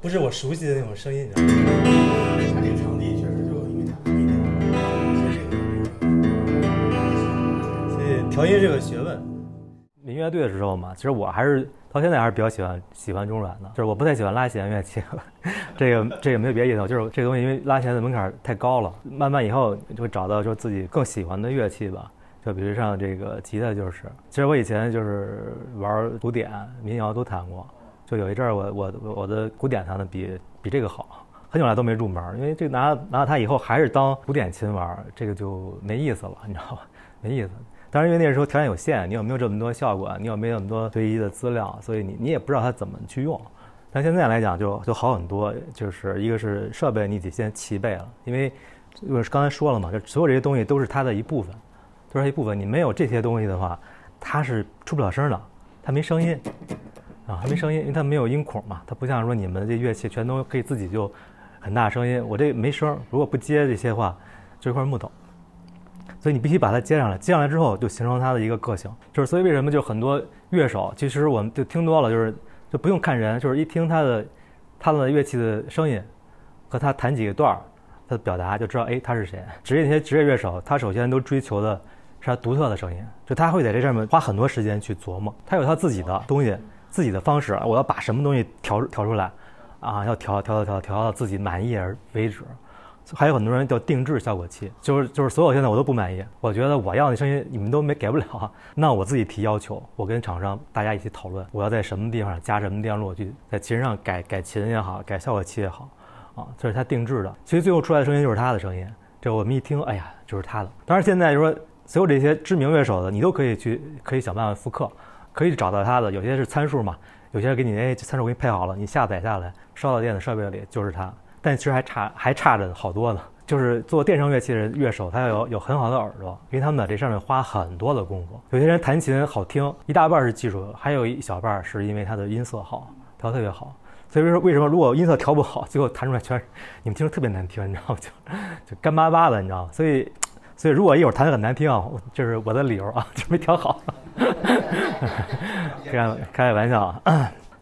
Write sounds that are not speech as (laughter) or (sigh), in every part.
不是我熟悉的那种声音，你知道吗？他这个场地确实就因为所以调音是个学问。民乐队的时候嘛，其实我还是到现在还是比较喜欢喜欢中阮的，就是我不太喜欢拉弦乐器。这个 (laughs) 这个没有别的意思，就是这个东西因为拉弦的门槛太高了，慢慢以后就会找到说自己更喜欢的乐器吧。就比如像这个吉他，就是其实我以前就是玩古典、民谣都弹过，就有一阵儿我我我的古典弹的比比这个好，很久来都没入门，因为这个拿拿到它以后还是当古典琴玩，这个就没意思了，你知道吧？没意思。当然，因为那时候条件有限，你有没有这么多效果？你有没有那么多随意的资料？所以你你也不知道它怎么去用。但现在来讲就就好很多，就是一个是设备你得先齐备了，因为我刚才说了嘛，就所有这些东西都是它的一部分，都是一部分。你没有这些东西的话，它是出不了声的，它没声音啊，它没声音，因为它没有音孔嘛。它不像说你们这乐器全都可以自己就很大声音，我这没声，如果不接这些话，就一块木头。所以你必须把它接上来，接上来之后就形成它的一个个性。就是所以为什么就很多乐手，其实我们就听多了，就是就不用看人，就是一听他的他的乐器的声音和他弹几个段儿，他的表达就知道，哎，他是谁。职业那些职业乐手，他首先都追求的是他独特的声音，就他会在这上面花很多时间去琢磨，他有他自己的东西，自己的方式。我要把什么东西调调出来，啊，要调调调调调到自己满意而为止。还有很多人叫定制效果器，就是就是所有现在我都不满意，我觉得我要的声音你们都没给不了，那我自己提要求，我跟厂商大家一起讨论，我要在什么地方加什么电路，去在琴上改改琴也好，改效果器也好，啊，这是他定制的，其实最后出来的声音就是他的声音，这我们一听，哎呀，就是他的。当然现在就说所有这些知名乐手的，你都可以去可以想办法复刻，可以找到它的，有些是参数嘛，有些给你哎参数给你配好了，你下载下来烧到电子设备里就是它。但其实还差还差着好多呢，就是做电声乐器的乐手，他要有有很好的耳朵，因为他们在这上面花很多的功夫。有些人弹琴好听，一大半是技术，还有一小半是因为他的音色好，调特别好。所以说为什么如果音色调不好，(laughs) 最后弹出来全是你们听着特别难听，你知道吗？就就干巴巴的，你知道吗？所以所以如果一会儿弹的很难听啊，(laughs) 就是我的理由啊，(laughs) 就没调好。(laughs) 开开玩笑啊。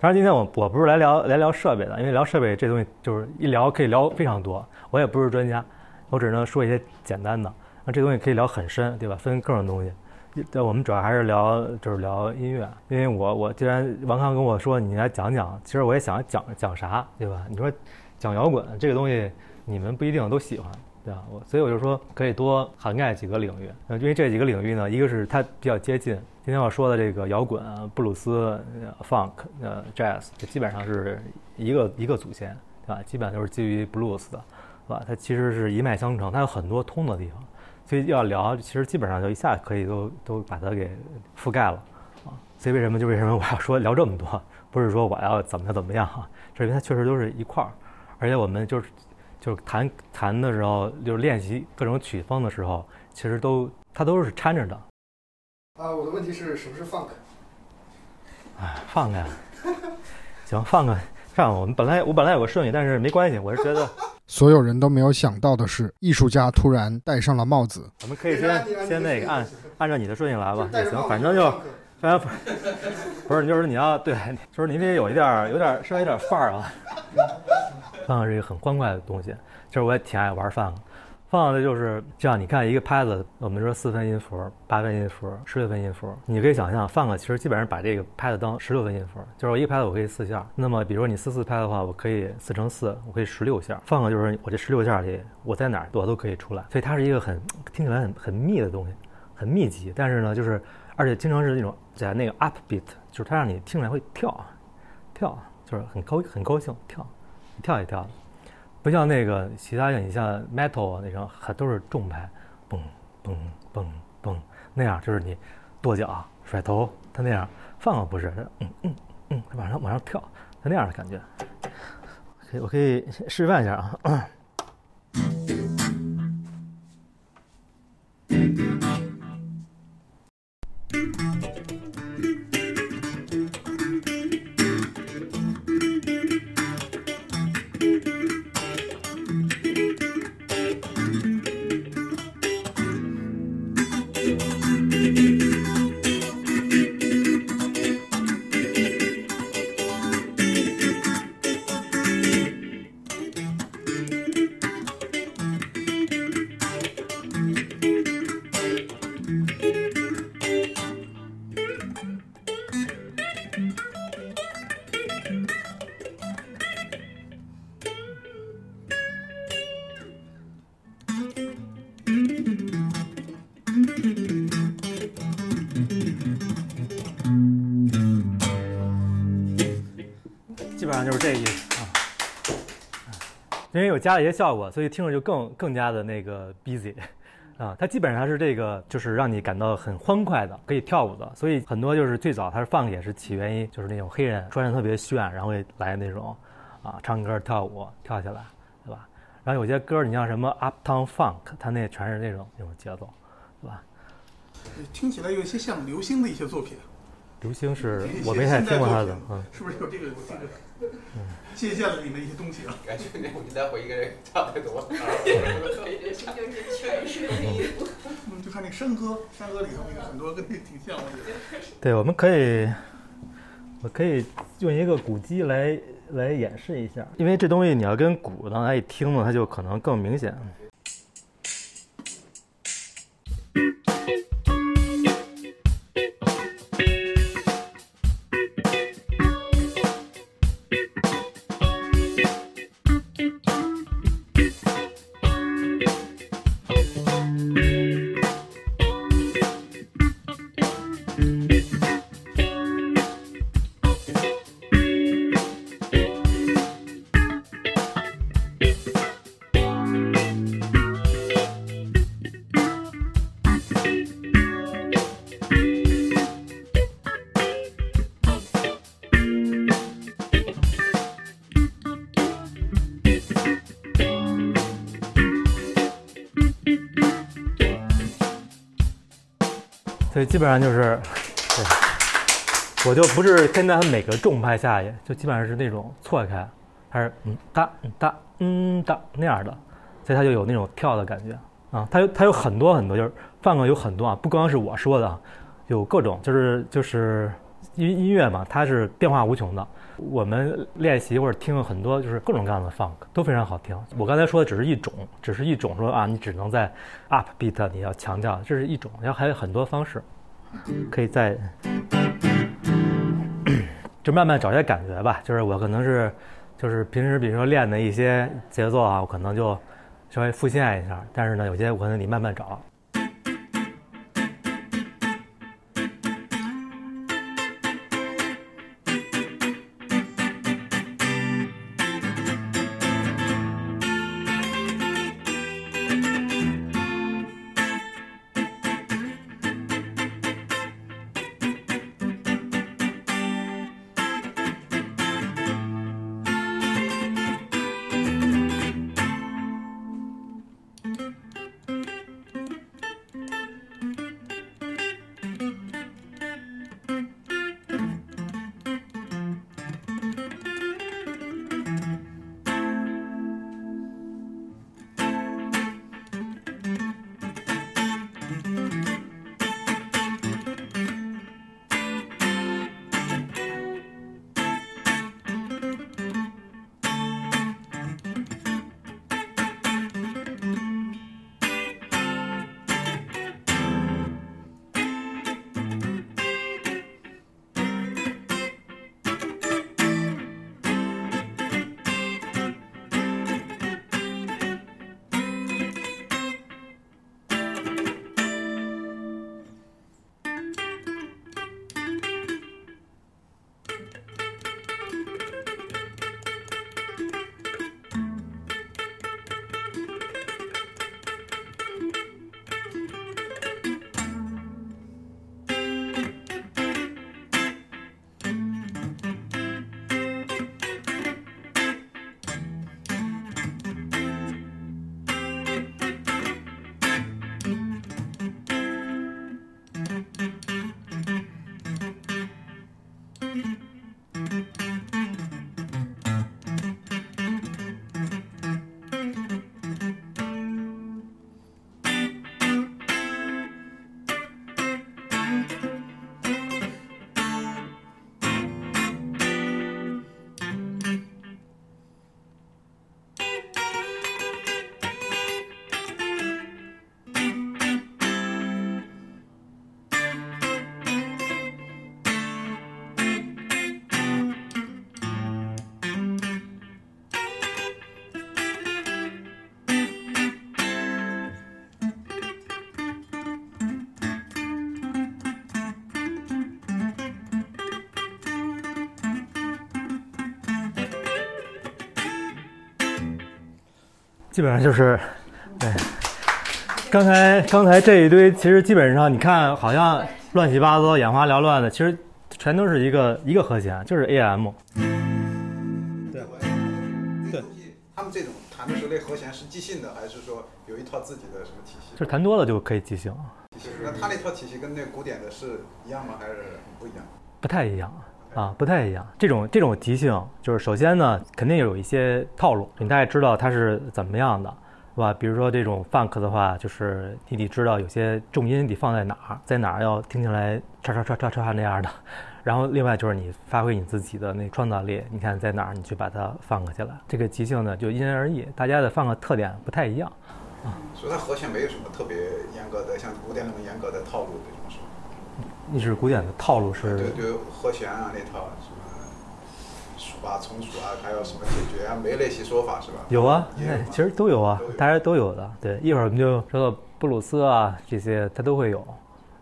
当然，今天我我不是来聊来聊设备的，因为聊设备这东西就是一聊可以聊非常多。我也不是专家，我只能说一些简单的。那这东西可以聊很深，对吧？分各种东西。但我们主要还是聊就是聊音乐，因为我我既然王康跟我说你来讲讲，其实我也想讲讲啥，对吧？你说讲摇滚这个东西，你们不一定都喜欢，对啊？我所以我就说可以多涵盖几个领域，因为这几个领域呢，一个是它比较接近。今天我说的这个摇滚、布鲁斯、funk、呃 jazz，这基本上是一个一个祖先，对吧？基本上都是基于 blues 的，对吧？它其实是一脉相承，它有很多通的地方，所以要聊，其实基本上就一下可以都都把它给覆盖了，啊！所以为什么就为什么我要说聊这么多？不是说我要怎么怎么样啊？是因为它确实都是一块儿，而且我们就是就是弹弹的时候，就是练习各种曲风的时候，其实都它都是掺着的。啊，我的问题是什么是 funk？哎，funk 呀，行，funk，这样我们本来我本来有个顺序，但是没关系，我是觉得 (laughs) 所有人都没有想到的是，艺术家突然戴上了帽子。我们可以先先那个按按照你的顺序来吧，也行，反正就反正不是就是你要对，就是你得有一点有点稍微有点范儿啊。Funk 是一个很欢快的东西，其实我也挺爱玩 funk。放的就是这样，你看一个拍子，我们说四分音符、八分音符、十六分音符，你可以想象，放个其实基本上把这个拍子当十六分音符，就是我一个拍子我可以四下。那么比如说你四四拍的话，我可以四乘四，我可以十六下。放个就是我这十六下里，我在哪儿我都可以出来，所以它是一个很听起来很很密的东西，很密集。但是呢，就是而且经常是那种在那个 up beat，就是它让你听起来会跳，跳就是很高很高兴跳，跳一跳的。不像那个其他像你像 metal 那种，还都是重拍，嘣嘣嘣嘣那样，就是你跺脚甩头，它那样放不是，嗯嗯嗯，它往上往上跳，它那样的感觉。可以，我可以示范一下啊。嗯有加了一些效果，所以听着就更更加的那个 busy。啊，它基本上是这个，就是让你感到很欢快的，可以跳舞的。所以很多就是最早它是放也是起源于就是那种黑人穿着特别炫，然后来那种啊唱歌跳舞跳起来，对吧？然后有些歌你像什么 Uptown Funk，它那全是那种那种节奏，对吧？听起来有一些像刘星的一些作品。刘星是我没太听过他的，嗯，是不是有这个这个？嗯，借鉴了你们一些东西啊。感觉那我们再回一个人差太多。就是全是嗯，就看那山歌，山歌里头那个很多跟那挺像的。对，我们可以，我可以用一个鼓机来来演示一下，因为这东西你要跟鼓大家一听呢，它就可能更明显。所以基本上就是，对，我就不是跟在他每个重拍下去，就基本上是那种错开，还是嗯哒嗯哒嗯哒那样的，所以他就有那种跳的感觉啊。他有他有很多很多，就是范哥有很多啊，不光是我说的，有各种，就是就是音音乐嘛，它是变化无穷的。我们练习或者听了很多，就是各种各样的 funk 都非常好听。我刚才说的只是一种，只是一种说啊，你只能在 up beat 你要强调，这是一种，然后还有很多方式，可以在就慢慢找一些感觉吧。就是我可能是就是平时比如说练的一些节奏啊，我可能就稍微复现一下，但是呢，有些我可能你慢慢找。基本上就是，对。刚才刚才这一堆，其实基本上你看好像乱七八糟、眼花缭乱的，其实全都是一个一个和弦，就是 AM。对对，他们这种弹的时候，那和弦是即兴的，还是说有一套自己的什么体系？就是弹多了就可以即兴，那他那套体系跟那个古典的是一样吗？还是不一样？不太一样啊，不太一样。这种这种即兴，就是首先呢，肯定有一些套路，你大概知道它是怎么样的。是吧？比如说这种 funk 的话，就是你得知道有些重音得放在哪儿，在哪儿要听起来唰唰唰唰唰那样的。然后另外就是你发挥你自己的那创造力，你看在哪儿你去把它 funk 起来。这个即兴呢就因人而异，大家的 funk 特点不太一样。啊，所以它和弦没有什么特别严格的，像古典那种严格的套路你是古典的套路是？对对，和弦啊那套什么。数啊，从数啊，还有什么解决啊，没那些说法是吧？有啊，其实都有啊，大家都有的。对，一会儿我们就说到布鲁斯啊这些，它都会有。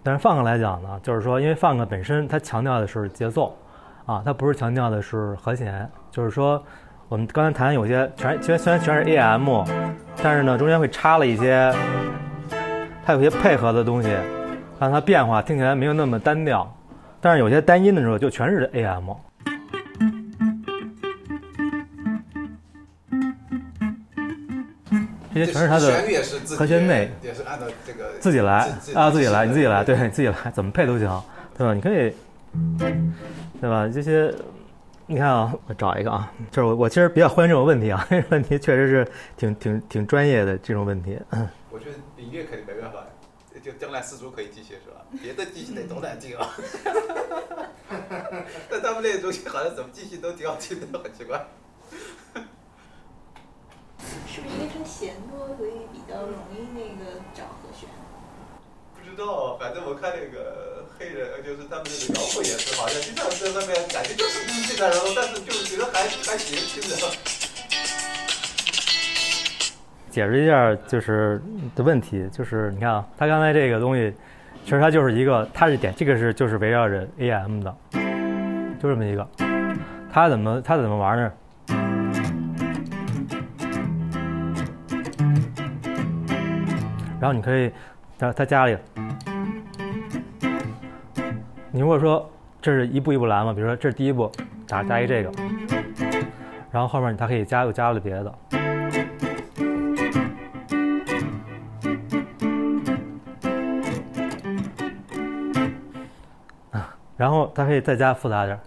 但是 funk 来讲呢，就是说，因为 funk 本身它强调的是节奏，啊，它不是强调的是和弦。就是说，我们刚才谈有些全，虽然虽然全是 AM，但是呢中间会插了一些，它有些配合的东西，让它变化听起来没有那么单调。但是有些单音的时候就全是 AM。这些全是它的和弦内，也是按照这个自己来啊，自己来，你自己来，对，自己来，怎么配都行，对吧？你可以，对吧？这些，你看啊，我找一个啊，就是我我其实比较欢迎这种问题啊，(laughs) 这个问题确实是挺挺挺专业的这种问题。我觉得音乐肯定没办法，就将来四柱可以继续是吧？别的机器得多难听啊！但他们那个东西好像怎么机器都挺好听的，很奇怪。是不是因为它弦多，所以比较容易那个找和弦？不知道，反正我看那个黑人，就是他们那个摇滚也是，好像经常在外面感觉就是这个，然后但是就觉得还还行，听着。解释一下就是的问题，就是你看啊，他刚才这个东西，其实它就是一个，它是点这个是就是围绕着 AM 的，就这么一个，它怎么它怎么玩呢？然后你可以，在他家里，你如果说这是一步一步来嘛，比如说这是第一步，打加一这个，然后后面他可以加又加了别的，然后它可以再加复杂点。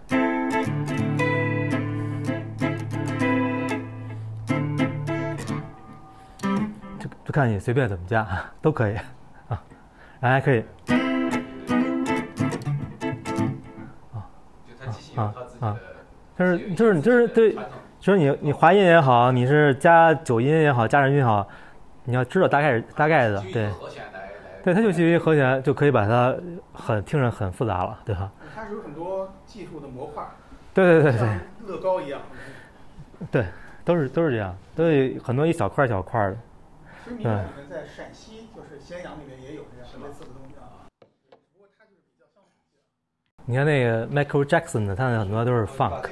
就看你随便怎么加，(laughs) 都可以，(laughs) 啊，然后还可以，啊啊啊，就是就是就是对，就是你你滑音也好，你是加九音也好，加人音也好，你要知道大概是大概的，对，对，它就基于和弦就可以把它很听着很复杂了，对吧？它是有很多技术的模块，对对对对，乐高一样，对，都是都是这样，都有很多一小块小块的。其实你看，我们在陕西，就是咸阳里面也有这样类似的东西啊。不过它就是比较像。你看那个 Michael Jackson 的，他很多都是 funk。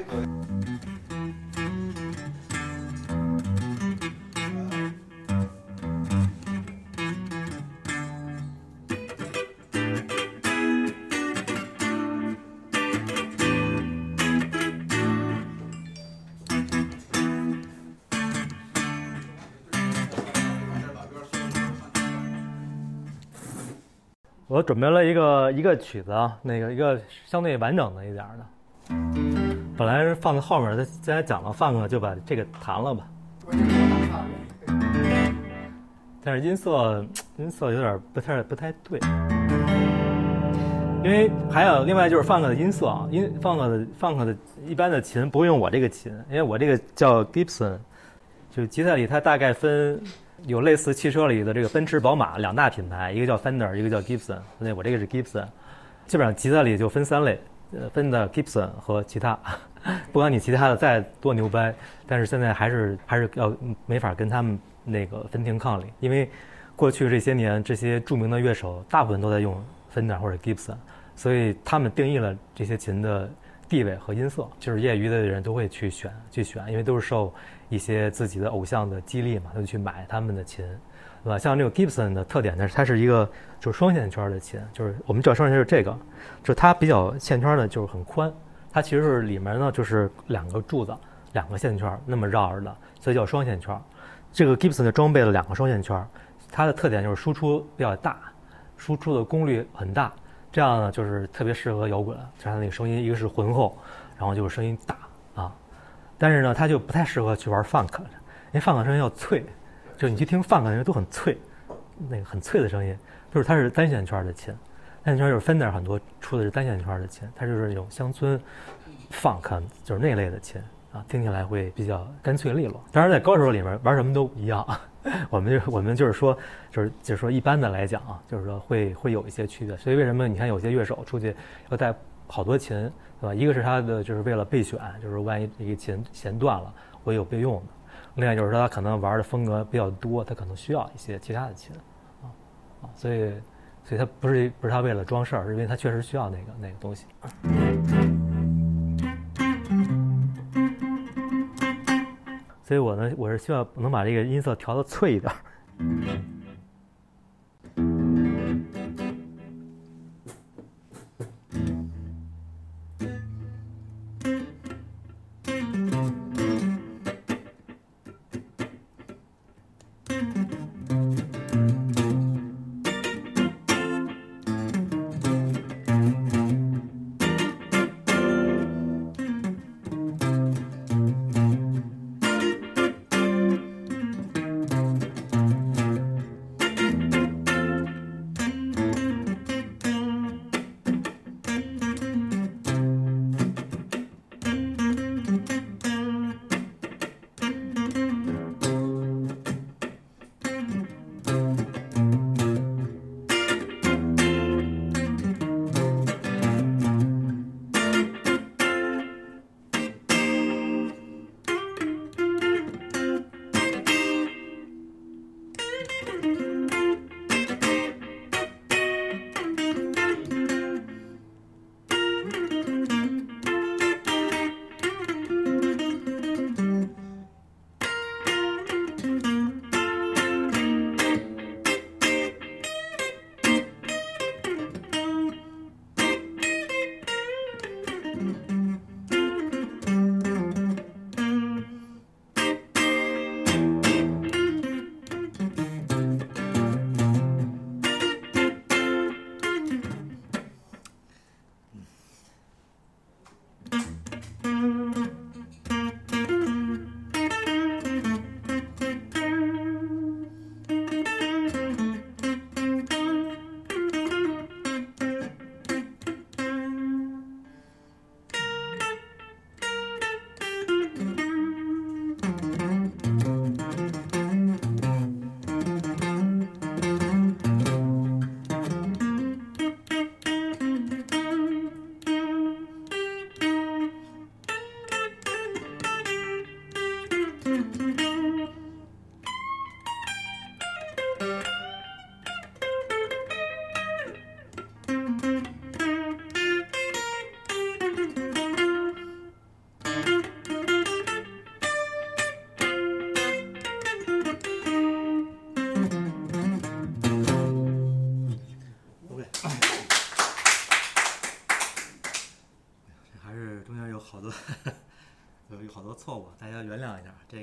准备了一个一个曲子啊，那个一个相对完整的一点的。本来是放在后面，他既然讲了放了，就把这个弹了吧。但是音色音色有点不太不太对，因为还有另外就是放克的音色啊，音放克的放克的一般的琴不会用我这个琴，因为我这个叫 Gibson，就吉他里它大概分。有类似汽车里的这个奔驰、宝马两大品牌，一个叫 Fender，一个叫 Gibson。那我这个是 Gibson。基本上吉他里就分三类，呃，分的 Gibson 和其他。(laughs) 不管你其他的再多牛掰，但是现在还是还是要没法跟他们那个分庭抗礼，因为过去这些年这些著名的乐手大部分都在用 Fender 或者 Gibson，所以他们定义了这些琴的地位和音色，就是业余的人都会去选去选，因为都是受一些自己的偶像的激励嘛，他就去买他们的琴，对吧？像这个 Gibson 的特点呢，它是一个就是双线圈的琴，就是我们知道双线圈是这个，就它比较线圈呢就是很宽，它其实是里面呢就是两个柱子，两个线圈那么绕着的，所以叫双线圈。这个 Gibson 的装备了两个双线圈，它的特点就是输出比较大，输出的功率很大，这样呢就是特别适合摇滚，就它那个声音一个是浑厚，然后就是声音大。但是呢，它就不太适合去玩 funk，因为 funk 声音要脆，就你去听 funk 那个都很脆，那个很脆的声音，就是它是单线圈的琴，单线圈就是 Fender 很多出的是单线圈的琴，它就是那种乡村 funk 就是那类的琴啊，听起来会比较干脆利落。当然，在高手里面玩什么都一样，(laughs) 我们就我们就是说，就是就是说一般的来讲啊，就是说会会有一些区别。所以为什么你看有些乐手出去要带好多琴？对吧？一个是他的就是为了备选，就是万一一个琴弦断了，我有备用的；另外就是说他可能玩的风格比较多，他可能需要一些其他的琴，啊啊，所以所以他不是不是他为了装事儿，是因为他确实需要那个那个东西。所以我呢，我是希望能把这个音色调的脆一点。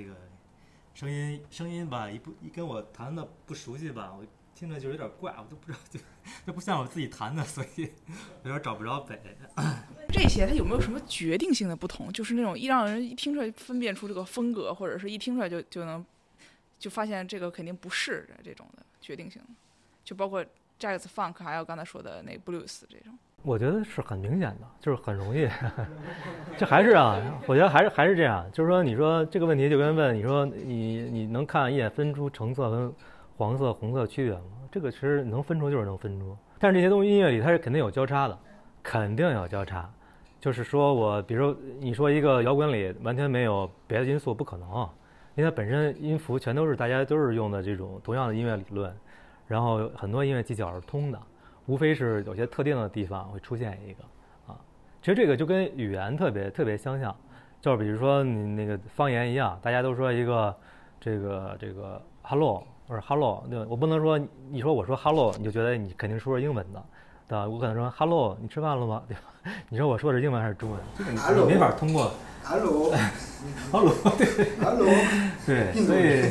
这个声音声音吧，一不一跟我弹的不熟悉吧，我听着就有点怪，我都不知道，(laughs) 就这不像我自己弹的，所以有点找不着北。(coughs) 这些它有没有什么决定性的不同？就是那种一让人一听出来分辨出这个风格，或者是一听出来就就能就发现这个肯定不是这种的决定性的，就包括 jazz funk，还有刚才说的那 blues 这种。我觉得是很明显的，就是很容易。(laughs) 这还是啊，我觉得还是还是这样，就是说，你说这个问题就跟问你说你你能看一眼分出橙色跟黄色、红色区别吗？这个其实能分出就是能分出，但是这些东西音乐里它是肯定有交叉的，肯定有交叉。就是说我比如说你说一个摇滚里完全没有别的因素，不可能，因为它本身音符全都是大家都是用的这种同样的音乐理论，然后很多音乐技巧是通的。无非是有些特定的地方会出现一个，啊，其实这个就跟语言特别特别相像，就是比如说你那个方言一样，大家都说一个这个这个 hello 或者 hello，对吧？我不能说你说我说 hello，你就觉得你肯定说是英文的，对吧？我可能说 hello，你吃饭了吗？对吧？(laughs) 你说我说的是英文还是中文？这个你 Hello 你没法通过 (laughs) Hello hello，Hello，对，所以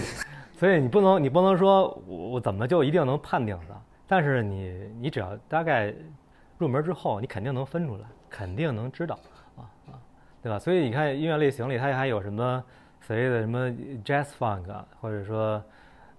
所以你不能你不能说我我怎么就一定能判定的，但是你你只要大概入门之后，你肯定能分出来，肯定能知道啊啊，对吧？所以你看音乐类型里，它还有什么所谓的什么 jazz funk，或者说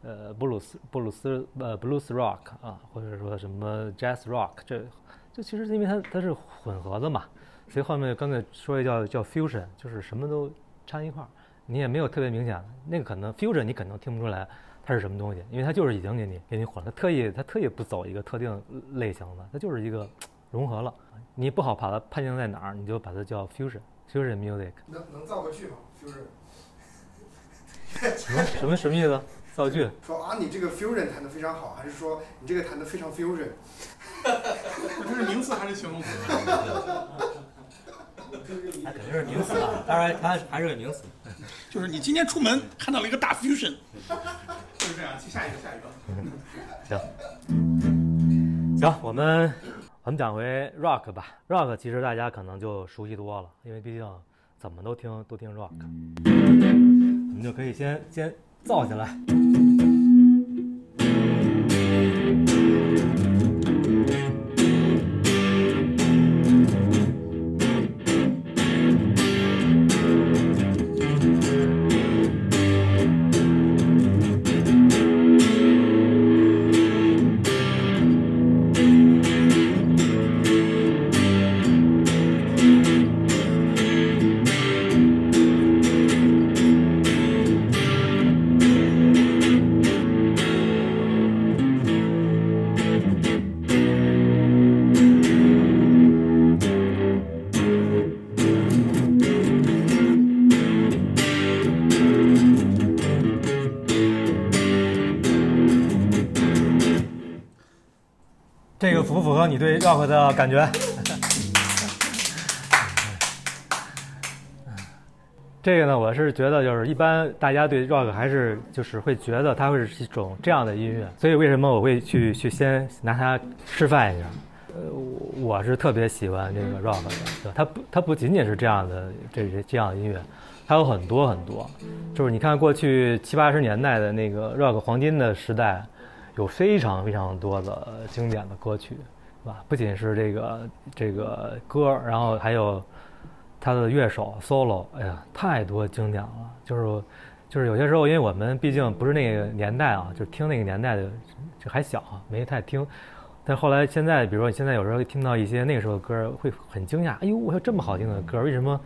呃布鲁斯布鲁斯呃 blues rock 啊，或者说什么 jazz rock，这这其实是因为它它是混合的嘛，所以后面刚才说的叫叫 fusion，就是什么都掺一块儿。你也没有特别明显那个可能 fusion，你可能听不出来它是什么东西，因为它就是已经给你给你混了，它特意它特意不走一个特定类型的，它就是一个融合了，你不好把它判定在哪儿，你就把它叫 fusion fusion music，能能造个句吗？就是什么什么什么意思？造句？说啊，你这个 fusion 弹得非常好，还是说你这个弹得非常 fusion？这是名词还是形容词？那肯定是名词啊，当然它还是个名词。就是你今天出门看到了一个大 fusion，就这样。去下一个，下一个。行，行，我们我们讲回 rock 吧。rock 其实大家可能就熟悉多了，因为毕竟怎么都听都听 rock。我们就可以先先造起来。对 rock 的感觉？这个呢，我是觉得就是一般大家对 rock 还是就是会觉得它会是一种这样的音乐，所以为什么我会去去先拿它示范一下？呃，我是特别喜欢这个 rock 的，它不它不仅仅是这样的这这这样的音乐，它有很多很多，就是你看过去七八十年代的那个 rock 黄金的时代，有非常非常多的经典的歌曲，吧？不仅是这个这个歌，然后还有他的乐手 solo，哎呀，太多经典了。就是就是有些时候，因为我们毕竟不是那个年代啊，就听那个年代的，就还小，没太听。但后来现在，比如说现在有时候听到一些那时候的歌，会很惊讶，哎呦，我有这么好听的歌，为什么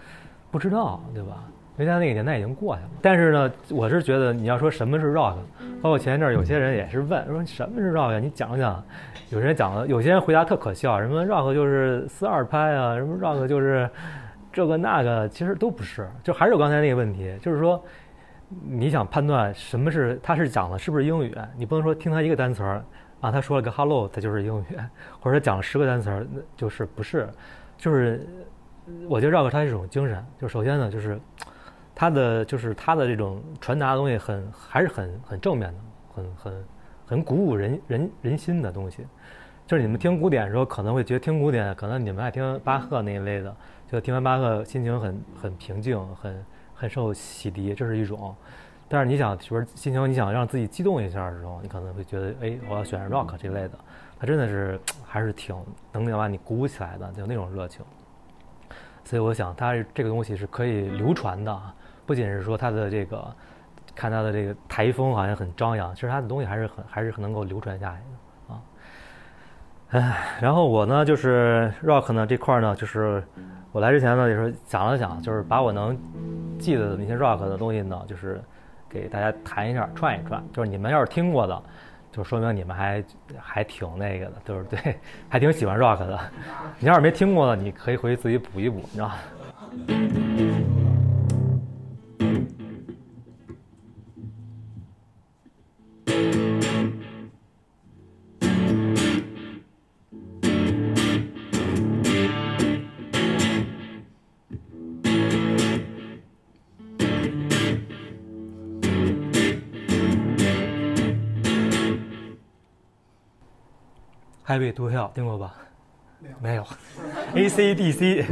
不知道，对吧？因为他那个年代已经过去了。但是呢，我是觉得你要说什么是 rock，包括前一阵有些人也是问说什么是 rock？你讲讲。有些人讲了，有些人回答特可笑，什么 rock 就是四二拍啊，什么 rock 就是这个那个，其实都不是。就还是我刚才那个问题，就是说你想判断什么是他是讲的是不是英语，你不能说听他一个单词儿啊，他说了个 hello，他就是英语，(laughs) 或者讲了十个单词儿，那就是不是，就是我觉得 rock 它是一种精神，就首先呢就是。他的就是他的这种传达的东西很还是很很正面的，很很很鼓舞人人人心的东西。就是你们听古典的时候，可能会觉得听古典，可能你们爱听巴赫那一类的，就听完巴赫心情很很平静，很很受洗涤，这是一种。但是你想，比如心情你想让自己激动一下的时候，你可能会觉得，哎，我要选 rock 这类的，它真的是还是挺能把你鼓舞起来的，就那种热情。所以我想，它这个东西是可以流传的。不仅是说它的这个，看它的这个台风好像很张扬，其实它的东西还是很还是能够流传下来的。唉，然后我呢就是 rock 呢这块呢，就是我来之前呢也是想了想，就是把我能记得的那些 rock 的东西呢，就是给大家弹一下串一串。就是你们要是听过的，就说明你们还还挺那个的，就是对，还挺喜欢 rock 的。你要是没听过的，你可以回去自己补一补，你知道？Highway to Hell 听过吧？没有没有。AC/DC。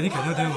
你肯定听过。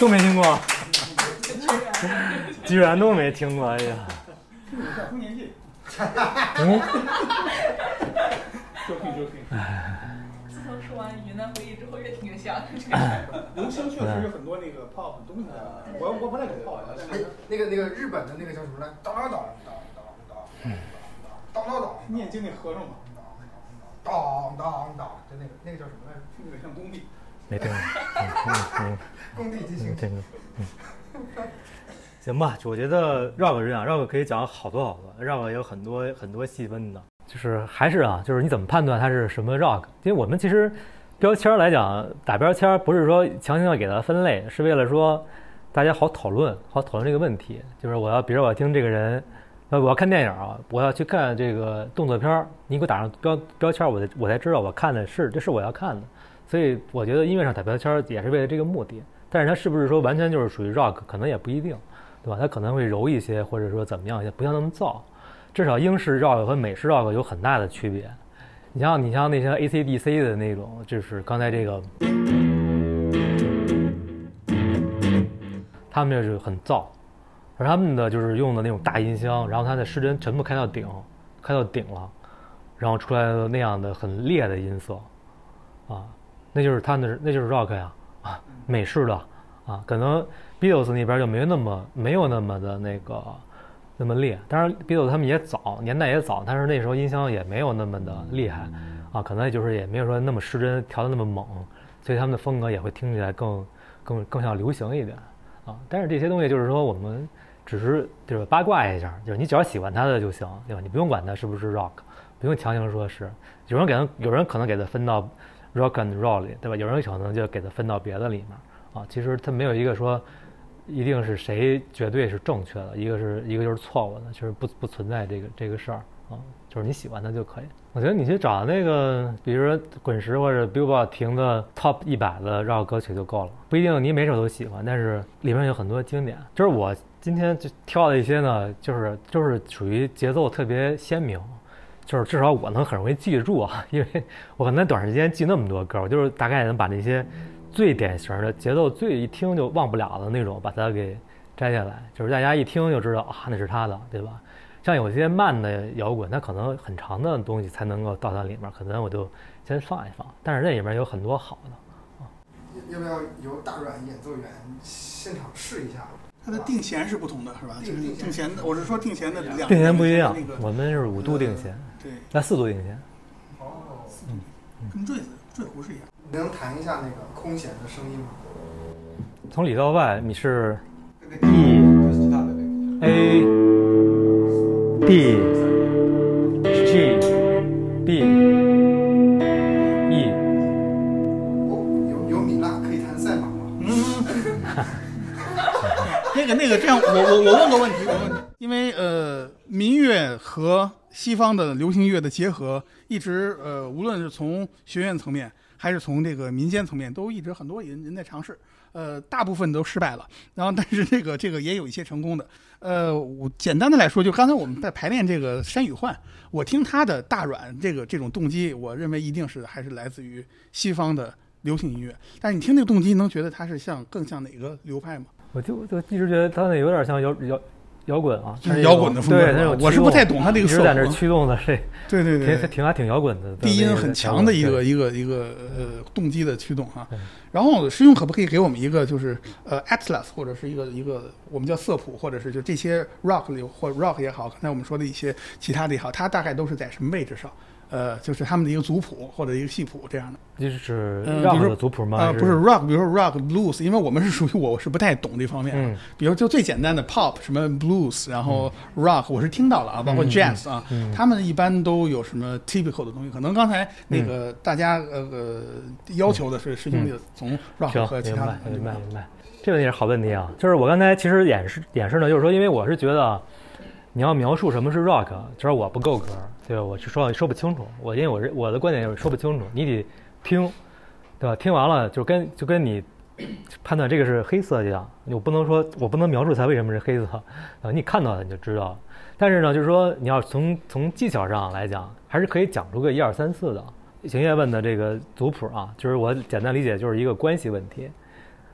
都没听过，(laughs) 居然都没听过，哎呀，像丰年祭，嗯，周平周平。自从说完云南回忆之后，越听越像。刘星确实有很多那个 pop 的东西在里面。我我本来懂 pop 的，但哎是，那个那个日本的那个叫什么来？当当当当当当当当当念经那和尚嘛，当当当，就那个那个叫什么来着？听着像工地。没听过，嗯嗯嗯，行曲。听过，嗯。行吧，我觉得 rock 是这样，rock 可以讲好多好多，rock 有很多很多细分的，就是还是啊，就是你怎么判断它是什么 rock？因为我们其实标签来讲，打标签不是说强行要给它分类，是为了说大家好讨论，好讨论这个问题。就是我要，比如我要听这个人，呃，我要看电影啊，我要去看这个动作片儿，你给我打上标标签，我才我才知道我看的是这是我要看的。所以我觉得音乐上打标签也是为了这个目的，但是它是不是说完全就是属于 rock，可能也不一定，对吧？它可能会柔一些，或者说怎么样一些，不像那么燥。至少英式 rock 和美式 rock 有很大的区别。你像你像那些 AC/DC 的那种，就是刚才这个，他们就是很燥，而他们的就是用的那种大音箱，然后它的失真全部开到顶，开到顶了，然后出来的那样的很烈的音色，啊，那就是他那是那就是 rock 呀，啊美式的啊，可能 Beatles 那边就没那么没有那么的那个那么烈。当然，Beatles 他们也早，年代也早，但是那时候音箱也没有那么的厉害啊，可能也就是也没有说那么失真，调的那么猛，所以他们的风格也会听起来更更更像流行一点啊。但是这些东西就是说我们只是就是八卦一下，就是你只要喜欢他的就行，对吧？你不用管他是不是 rock，不用强行说是。有人给他，有人可能给他分到 rock and roll 里，对吧？有人可能就给它分到别的里面啊。其实它没有一个说一定是谁绝对是正确的，一个是一个就是错误的，就是不不存在这个这个事儿啊。就是你喜欢它就可以。我觉得你去找那个，比如说滚石或者 Billboard 评的 Top 一百的 rock 歌曲就够了，不一定你每首都喜欢，但是里面有很多经典。就是我今天就挑的一些呢，就是就是属于节奏特别鲜明。就是至少我能很容易记住啊，因为我可能短时间记那么多歌，我就是大概能把那些最典型的节奏最一听就忘不了的那种，把它给摘下来，就是大家一听就知道啊，那是他的，对吧？像有些慢的摇滚，它可能很长的东西才能够到它里面，可能我就先放一放。但是那里面有很多好的啊，要不要由大阮演奏员现场试一下？它的定弦是不同的，是吧？就是定定弦的，我是说定弦的两定弦不一样，我们是五度定弦，对，那四度定弦。哦，跟坠子、坠胡是一样。你能弹一下那个空弦的声音吗？从里到外，你是那个 E 就是吉他的那个。A D 那个这样，我我我问个问题，我问你，因为呃，民乐和西方的流行乐的结合，一直呃，无论是从学院层面，还是从这个民间层面，都一直很多人人在尝试，呃，大部分都失败了，然后但是这个这个也有一些成功的，呃，我简单的来说，就刚才我们在排练这个山雨幻，我听他的大软这个这种动机，我认为一定是还是来自于西方的流行音乐，但是你听那个动机，能觉得它是像更像哪个流派吗？我就就一直觉得他那有点像摇摇摇滚啊，就是摇滚的风格对，那我是不太懂他这个一直在那驱动的，这 (laughs) 对对对，挺挺还挺摇滚的，低音很强的一个一个一个呃动机的驱动哈。然后师兄可不可以给我们一个就是呃 atlas 或者是一个一个我们叫色谱，或者是就这些 rock 里或 rock 也好，刚才我们说的一些其他的也好，它大概都是在什么位置上？呃，就是他们的一个族谱或者一个系谱这样的。就是嗯 rock 的族谱吗？啊、还是不是 rock，比如说 rock blues，因为我们是属于我我是不太懂这方面。嗯，比如就最简单的 pop 什么 blues，然后 rock 我是听到了啊，包括嗯 jazz 啊，嗯他们一般都有什么 typical 的东西？可能刚才那个大家呃呃要求的是师兄弟从 rock，和其他的明白明白明白，这个问题是好问题啊。就是我刚才其实演示演示呢，就是说，因为我是觉得你要描述什么是 rock，就是我不够格，对吧？我是说说不清楚。我因为我是我的观点就是说不清楚，你得听，对吧？听完了就跟就跟你判断这个是黑色一样，我不能说我不能描述它为什么是黑色啊，你看到了你就知道了。但是呢，就是说你要从从技巧上来讲，还是可以讲出个一二三四的。邢烨问的这个族谱啊，就是我简单理解就是一个关系问题。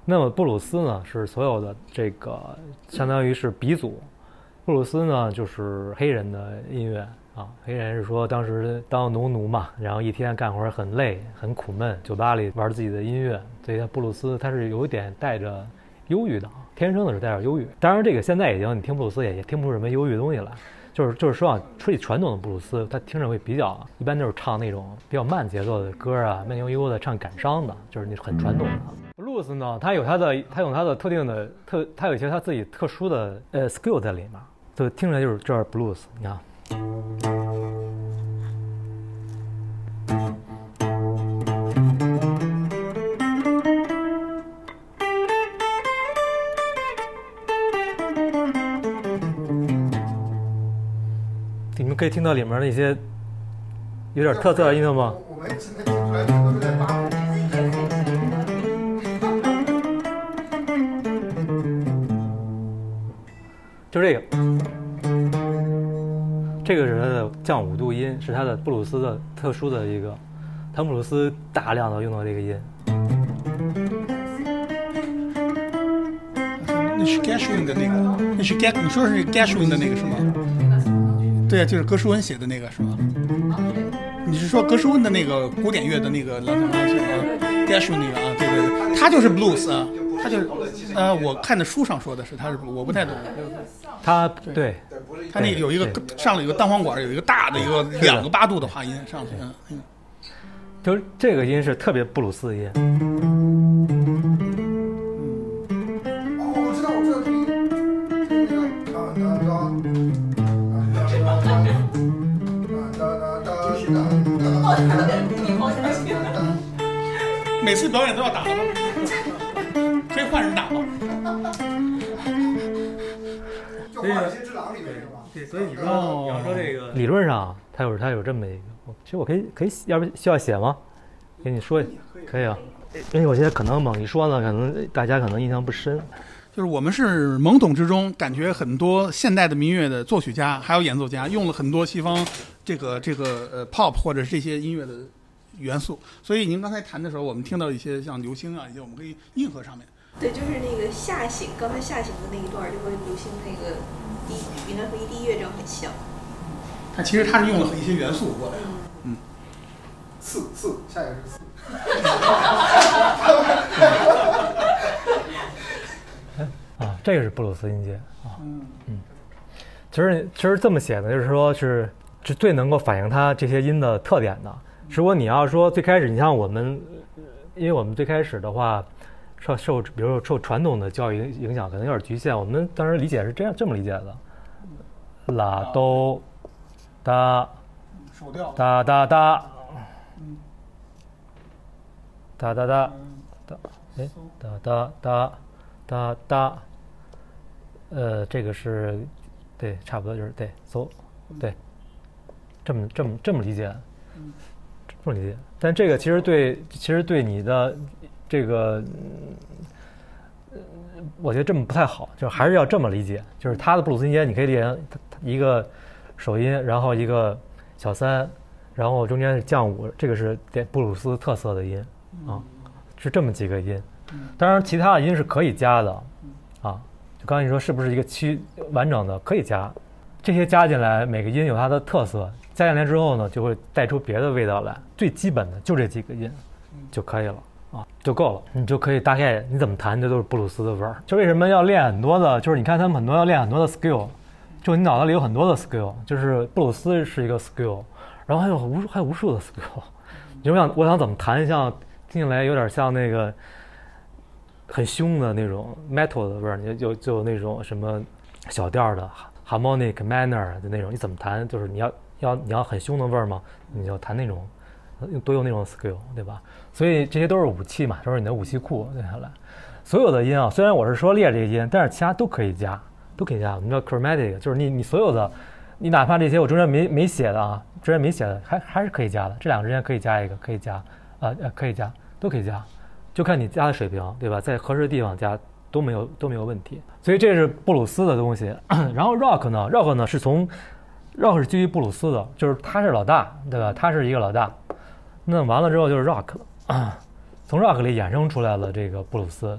那么布鲁斯呢，是所有的这个相当于是鼻祖。布鲁斯呢，就是黑人的音乐啊。黑人是说当时当农奴嘛，然后一天干活很累，很苦闷，酒吧里玩自己的音乐，所以布鲁斯他是有一点带着忧郁的，天生的是带着忧郁。当然，这个现在已经你听布鲁斯也也听不出什么忧郁的东西来。就是就是说啊，说起传统的布鲁斯，他听着会比较，一般就是唱那种比较慢节奏的歌啊，慢悠悠的唱感伤的，就是那很传统的。布鲁斯呢，它有它的，它有它的特定的特，它有一些它自己特殊的呃 skill 在里面，就听着就是这儿 blues，你看。你们可以听到里面那些有点特色的音乐吗？就这个，这个是它的降五度音，是它的布鲁斯的特殊的一个，汤布鲁斯大量的用到这个音。那是 g a s h w i n 的那个，那是 g a s 你说是 g a s h w i n 的那个是吗？对啊，就是格什温写的那个是吗？你是说格什温的那个古典乐的那个蓝调是吗？g a s h w i n 那个啊，对对对，他就是 blues 啊，他就是呃，我看的书上说的是他是我不太懂。他对，他那个有一个上了有个单簧管，有一个大的一个两个八度的滑音上去，嗯。嗯。就是这个音是特别布鲁斯的音。哦，我知道，我知道这个音，这个那个 (laughs) 每次表演都要打就《华尔街之狼》里面是吧？对，所以你说你要说这个理论上，它有它有这么一个，其实我可以可以，要不需要写吗？给你说，可以啊。因为有些可能猛一说呢，可能大家可能印象不深。就是我们是懵懂之中，感觉很多现代的民乐的作曲家还有演奏家用了很多西方这个这个呃 pop 或者是这些音乐的元素，所以您刚才弹的时候，我们听到一些像流星啊，一些我们可以应和上面。对，就是那个下行，刚才下行的那一段儿就和流星那个第云南和一第一乐章很像。它其实它是用了一些元素过来。嗯，四四，下一个是四。(laughs) 啊，这个是布鲁斯音阶啊。嗯其实其实这么写的，就是说是是最能够反映它这些音的特点的。如果你要说最开始，你像我们，呃因为我们最开始的话，受受比如说受传统的教育影影响，可能有点局限。我们当时理解是这样这么理解的：拉哆哒手调。哒哒哒哒哒哒哒，哎，哒哒哒哒哒，呃，这个是，对，差不多就是对，so，对，这么这么这么理解，这么理解。但这个其实对，其实对你的这个，呃我觉得这么不太好，就是还是要这么理解，就是他的布鲁斯音阶，你可以理解一个首音，然后一个小三，然后中间是降五，这个是点布鲁斯特色的音啊，是这么几个音。当然，其他的音是可以加的啊。就刚才你说是不是一个七完整的可以加，这些加进来，每个音有它的特色，加进来之后呢，就会带出别的味道来。最基本的就这几个音就可以了啊，就够了，你就可以大概你怎么弹，这都是布鲁斯的味儿。就为什么要练很多的？就是你看他们很多要练很多的 skill，就你脑子里有很多的 skill，就是布鲁斯是一个 skill，然后还有无数还有无数的 skill。(laughs) 你就想我想怎么弹，像听起来有点像那个很凶的那种 metal 的味儿，你就就那种什么小调的 harmonic minor 的那种，你怎么弹？就是你要要你要很凶的味儿吗？你就弹那种，多用那种 skill，对吧？所以这些都是武器嘛，都是你的武器库接下来。所有的音啊，虽然我是说列这个音，但是其他都可以加，都可以加。我们叫 chromatic，就是你你所有的，你哪怕这些我中间没没写的啊，中间没写的，还还是可以加的。这两个之间可以加一个，可以加，啊呃可以加，都可以加，就看你加的水平，对吧？在合适的地方加都没有都没有问题。所以这是布鲁斯的东西。(clears throat) 然后 rock 呢，rock 呢是从 rock 是基于布鲁斯的，就是他是老大，对吧？他是一个老大。那完了之后就是 rock 了啊，(clears throat) 从 rock 里衍生出来了这个布鲁斯。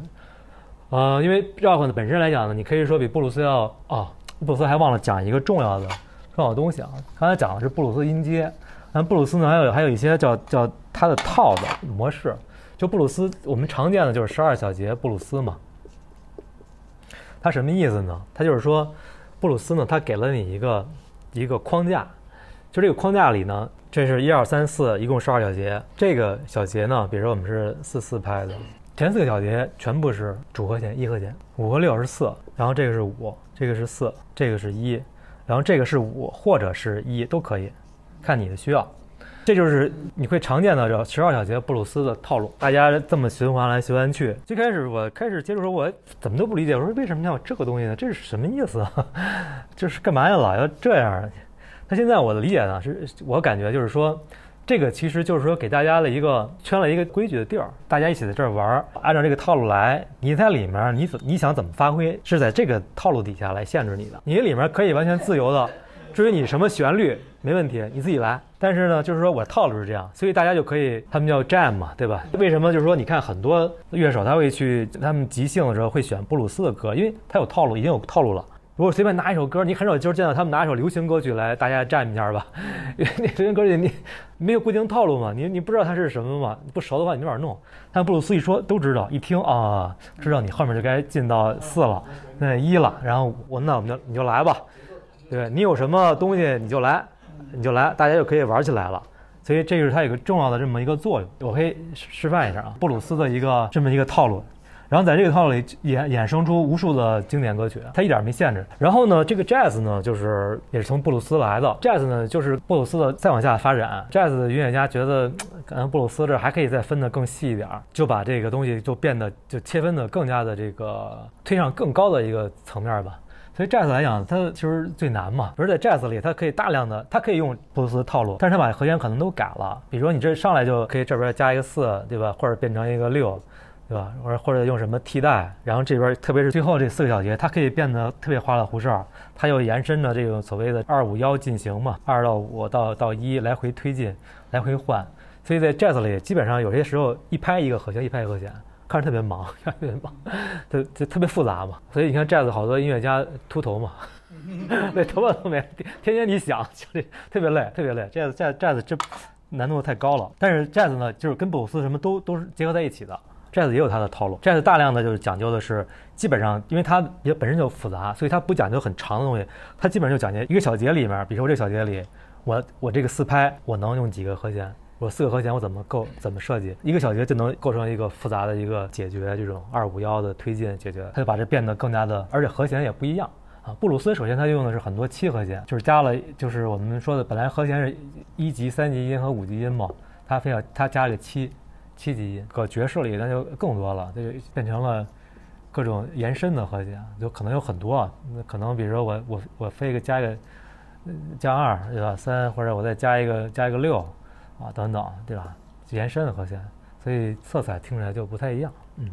呃，因为 rock 呢本身来讲呢，你可以说比布鲁斯要哦，布鲁斯还忘了讲一个重要的重要的东西啊。刚才讲的是布鲁斯音阶，但布鲁斯呢还有还有一些叫叫它的套的模式。就布鲁斯我们常见的就是十二小节布鲁斯嘛。它什么意思呢？它就是说，布鲁斯呢，它给了你一个一个框架，就这个框架里呢，这是一二三四，一共十二小节。这个小节呢，比如说我们是四四拍的，前四个小节全部是主和弦、一和弦，五和六是四，然后这个是五，这个是四，这个是一，然后这个是五或者是一都可以，看你的需要。这就是你会常见的这十二小节布鲁斯的套路，大家这么循环来循环去。最开始我开始接触的时候，我怎么都不理解，我说为什么要有这个东西呢？这是什么意思啊？(laughs) 就是干嘛呀？老要这样？那现在我的理解呢，是我感觉就是说，这个其实就是说给大家了一个圈了一个规矩的地儿，大家一起在这儿玩，按照这个套路来，你在里面你怎你想怎么发挥，是在这个套路底下来限制你的，你里面可以完全自由的。至于你什么旋律没问题，你自己来。但是呢，就是说我套路是这样，所以大家就可以，他们叫 jam 嘛，对吧？为什么就是说，你看很多乐手他会去，他们即兴的时候会选布鲁斯的歌，因为他有套路，已经有套路了。如果随便拿一首歌，你很少就是见到他们拿一首流行歌曲来大家站一下吧？(laughs) 那流行歌曲你没有固定套路嘛？你你不知道它是什么嘛？不熟的话你没法弄。但布鲁斯一说都知道，一听啊，知道你后面就该进到四了，那一了，然后我那我们就你就来吧。对你有什么东西你就来，你就来，大家就可以玩起来了。所以这个是它有个重要的这么一个作用。我可以示范一下啊，布鲁斯的一个这么一个套路，然后在这个套路里衍衍生出无数的经典歌曲，它一点没限制。然后呢，这个 jazz 呢，就是也是从布鲁斯来的。jazz 呢，就是布鲁斯的再往下发展。jazz 的音乐家觉得，可能布鲁斯这还可以再分得更细一点，就把这个东西就变得就切分的更加的这个推上更高的一个层面吧。所以 jazz 来讲，它其实最难嘛。比如在 jazz 里，它可以大量的，它可以用布鲁斯套路，但是它把和弦可能都改了。比如说你这上来就可以这边加一个四，对吧？或者变成一个六，对吧？或者或者用什么替代，然后这边特别是最后这四个小节，它可以变得特别花里胡哨，它又延伸着这个所谓的二五幺进行嘛，二到五到到一来回推进，来回换。所以在 jazz 里，基本上有些时候一拍一个和弦，一拍一个和弦。看着特别忙，(laughs) 特别忙，就就特别复杂嘛。所以你看，jazz 好多音乐家秃头嘛，(laughs) 对，头发都没，天天你想，(laughs) 就这特别累，特别累。jazz jazz jazz 这难度太高了。但是 jazz 呢，就是跟布鲁斯什么都都是结合在一起的。Jazz 也有它的套路，jazz 大量的就是讲究的是，基本上因为它也本身就复杂，所以它不讲究很长的东西，它基本上就讲究一个小节里面，比如说这个小节里，我我这个四拍我能用几个和弦。我四个和弦我怎么构怎么设计一个小节就能构成一个复杂的一个解决这种二五幺的推进解决，它就把这变得更加的，而且和弦也不一样啊。布鲁斯首先它用的是很多七和弦，就是加了就是我们说的本来和弦是一级、三级音和五级音嘛，它非要它加了七七级音。搁爵士里那就更多了，这就变成了各种延伸的和弦，就可能有很多啊，那可能比如说我我我飞一个加一个呃降二对吧？三或者我再加一个加一个六啊等等对吧？延伸的和弦，所以色彩听起来就不太一样，嗯。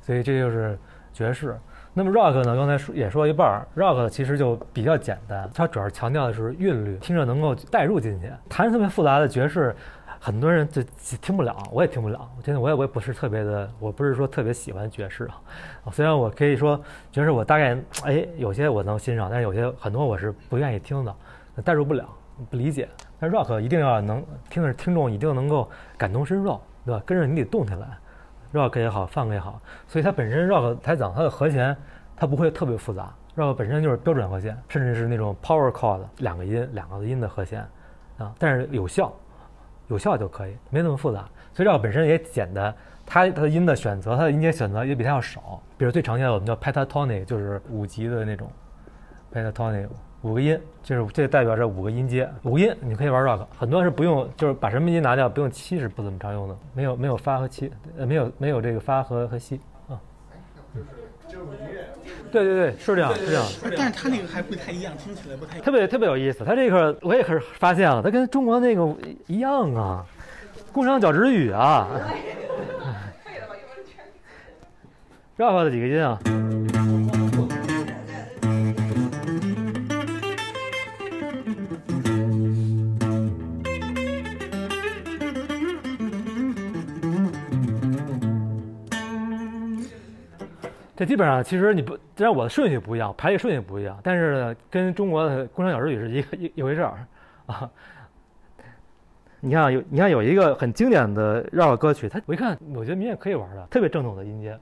所以这就是爵士。那么 rock 呢？刚才说也说一半儿，rock 其实就比较简单，它主要强调的是韵律，听着能够带入进去。弹特别复杂的爵士，很多人就听不了，我也听不了。我真的我也我也不是特别的，我不是说特别喜欢爵士啊。虽然我可以说爵士我大概哎有些我能欣赏，但是有些很多我是不愿意听的，代入不了，不理解。但 rock 一定要能听着听众一定能够感同身受，对吧？跟着你得动起来。rock 也好，funk 也好，所以它本身 rock 才讲它的和弦，它不会特别复杂，rock 本身就是标准和弦，甚至是那种 power chord 两个音两个音的和弦，啊，但是有效，有效就可以，没那么复杂。所以这个本身也简单，它它的音的选择，它的音阶选择也比它要少。比如最常见的我们叫 pentatonic，就是五级的那种 pentatonic。五个音，就是这代表着五个音阶。五个音你可以玩 rock，很多是不用，就是把什么音拿掉，不用七是不怎么常用的，没有没有发和七，呃没有没有这个发和和西啊。对对对，是这样是这样，但是他那个还不太一样，听起来不太一样。特别特别有意思。他这个我也可是发现了，他跟中国那个一样啊，工商角徵羽啊。rock 的几个音啊。这基本上其实你不，虽然我的顺序不一样，排列顺序不一样，但是呢，跟中国的工商小日语是一个一一回事儿啊。你看有你看有一个很经典的绕口歌曲，它我一看，我觉得明显可以玩的，特别正统的音阶。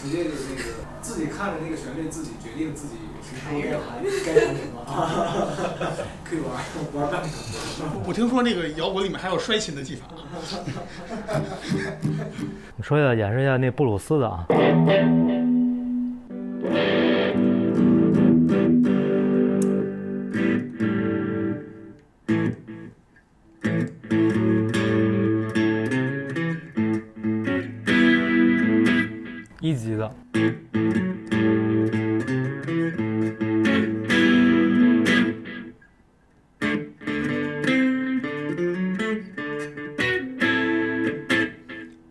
直接就是那个自己看着那个旋律，自己决定自己什么时候该弹该弹什么啊，(laughs) 可以玩玩半个小时。(laughs) 我听说那个摇滚里面还有摔琴的技法，你 (laughs) 说一下，演示一下那布鲁斯的啊。一级的，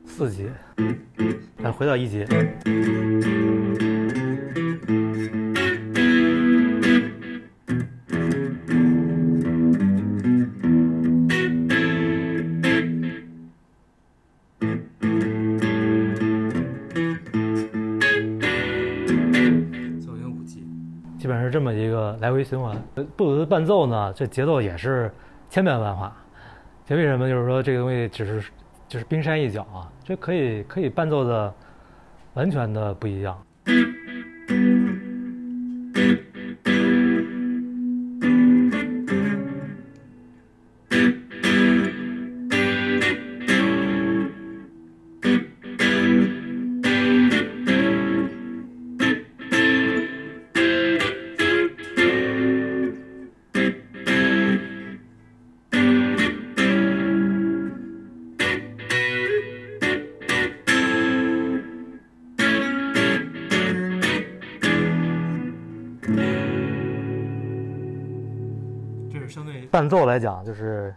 四级，咱回到一级。这么一个来回循环。布鲁斯伴奏呢，这节奏也是千变万化。这为什么？就是说这个东西只是就是冰山一角啊，这可以可以伴奏的完全的不一样。伴奏来讲，就是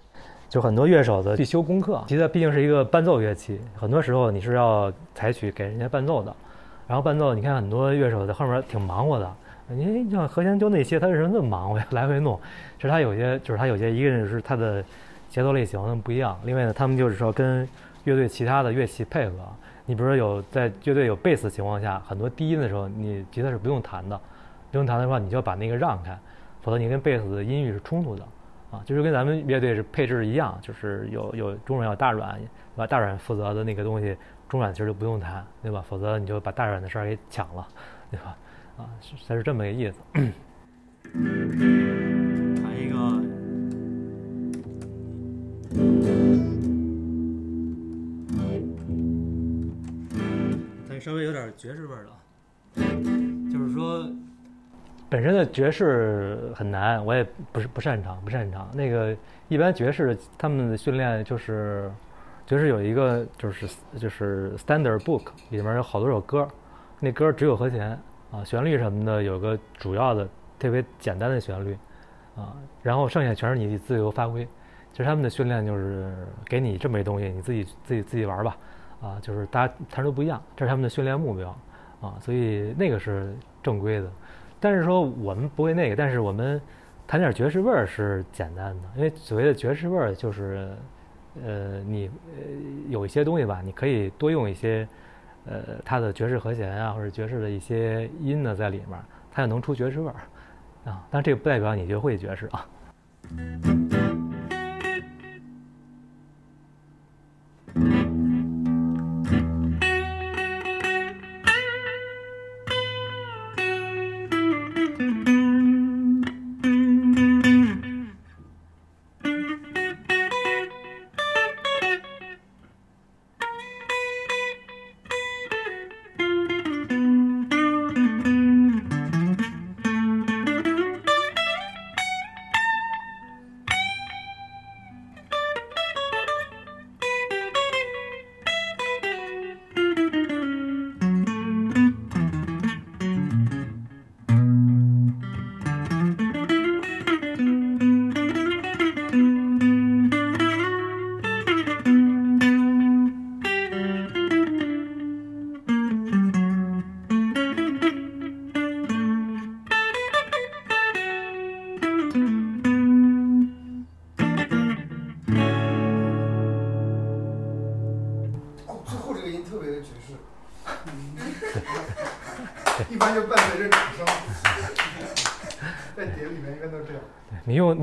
就很多乐手的必修功课。吉他毕竟是一个伴奏乐器，很多时候你是要采取给人家伴奏的。然后伴奏，你看很多乐手在后面挺忙活的。你像和弦就那些，他为什么那么忙活呀？来回弄，其实他有些就是他有些一个人是他的节奏类型不一样，另外呢，他们就是说跟乐队其他的乐器配合，你比如说有在乐队有贝斯的情况下，很多低音的时候，你吉他是不用弹的，不用弹的话，你就要把那个让开，否则你跟贝斯的音域是冲突的。啊，就是跟咱们乐队是配置一样，就是有有中软有大软，对吧？大软负责的那个东西，中软其实就不用弹，对吧？否则你就把大软的事儿给抢了，对吧？啊，是才是这么个意思。弹一个，它稍微有点爵士味儿的，就是说。本身的爵士很难，我也不是不擅长，不擅长。那个一般爵士他们的训练就是，爵士有一个就是就是 standard book 里面有好多首歌，那歌只有和弦啊，旋律什么的有个主要的特别简单的旋律啊，然后剩下全是你自由发挥。其实他们的训练就是给你这么一东西，你自己自己自己玩吧啊，就是大家弹都不一样，这是他们的训练目标啊，所以那个是正规的。但是说我们不会那个，但是我们弹点爵士味儿是简单的，因为所谓的爵士味儿就是，呃，你呃有一些东西吧，你可以多用一些，呃，它的爵士和弦啊，或者爵士的一些音呢在里面，它就能出爵士味儿，啊，但这个不代表你就会爵士啊。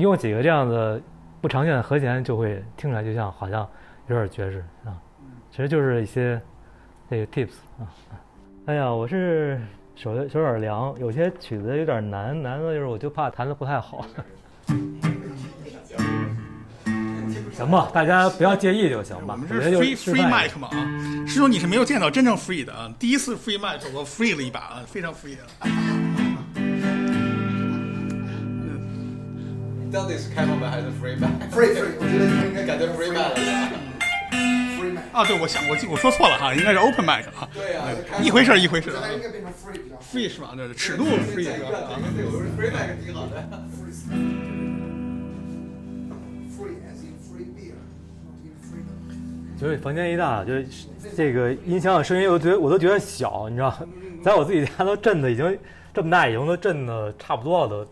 用几个这样的不常见的和弦，就会听起来就像好像有点爵士啊。其实就是一些这个 tips 啊。哎呀，我是手手有点凉，有些曲子有点难，难的就是我就怕弹的不太好。行吧，大家不要介意就行吧。我们是 free free mic 嘛啊，师兄你是没有见到真正 free 的啊，第一次 free mic 我 free 了一把啊，非常 free 的。到底是开放版还是 free 版？(laughs) free free，我觉得你们应该改成 free 版了。free 版啊，对，我想我记我说错了哈，应该是 open mic 啊。对啊，一回事一回事。应该变成 free 比较 free 是吧？这是尺度 free 是吧？啊，free mic 挺好的。free as in free beer，就是房间一大，就是这个音箱的声音，我觉得我都觉得小，你知道，在我自己家都震的已经这么大，已经都震的差不多了都。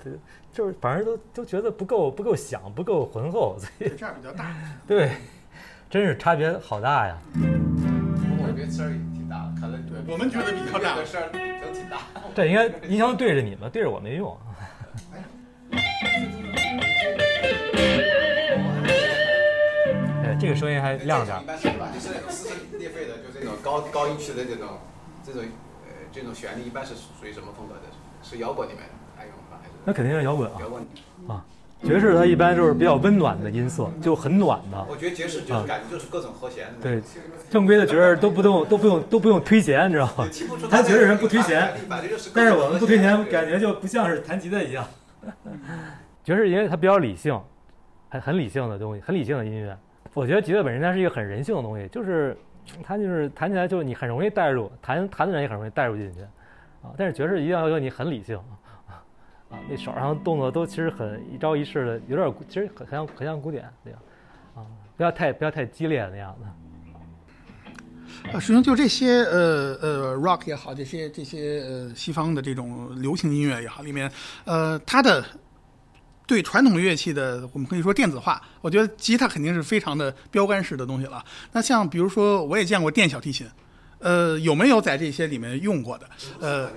就是反正都都觉得不够不够响不够浑厚，所以这样比较大。(laughs) 对，真是差别好大呀。我这边声儿也挺大，看来对。我们觉得比较大。声儿都挺大。这应该音箱对着你们，对着我没用。哎，这个声音还亮点。一般是吧？就是那种撕心裂肺的，就这种高高音区的这种这种呃这种旋律，一般是属于什么风格的？是摇滚里面的。那肯定是摇滚啊！啊，爵士它一般就是比较温暖的音色，就很暖的。我觉得爵士就是感觉就是各种和弦。对，正规的爵士都不用都不用都不用推弦，你知道吗？弹爵士人不推弦，但是我们不推弦，感觉就不像是弹吉他一样。(laughs) 爵士因为它比较理性，很很理性的东西，很理性的音乐。我觉得吉他本身它是一个很人性的东西，就是它就是弹起来就是你很容易带入，弹弹的人也很容易带入进去啊。但是爵士一定要求你很理性。啊，啊那手上动作都其实很一招一式的，有点其实很很像很像古典那样，啊，不要太不要太激烈那样的。啊，实际上就这些呃呃 rock 也好，这些这些呃西方的这种流行音乐也好，里面呃它的对传统乐器的我们可以说电子化，我觉得吉他肯定是非常的标杆式的东西了。那像比如说我也见过电小提琴。呃，有没有在这些里面用过的？呃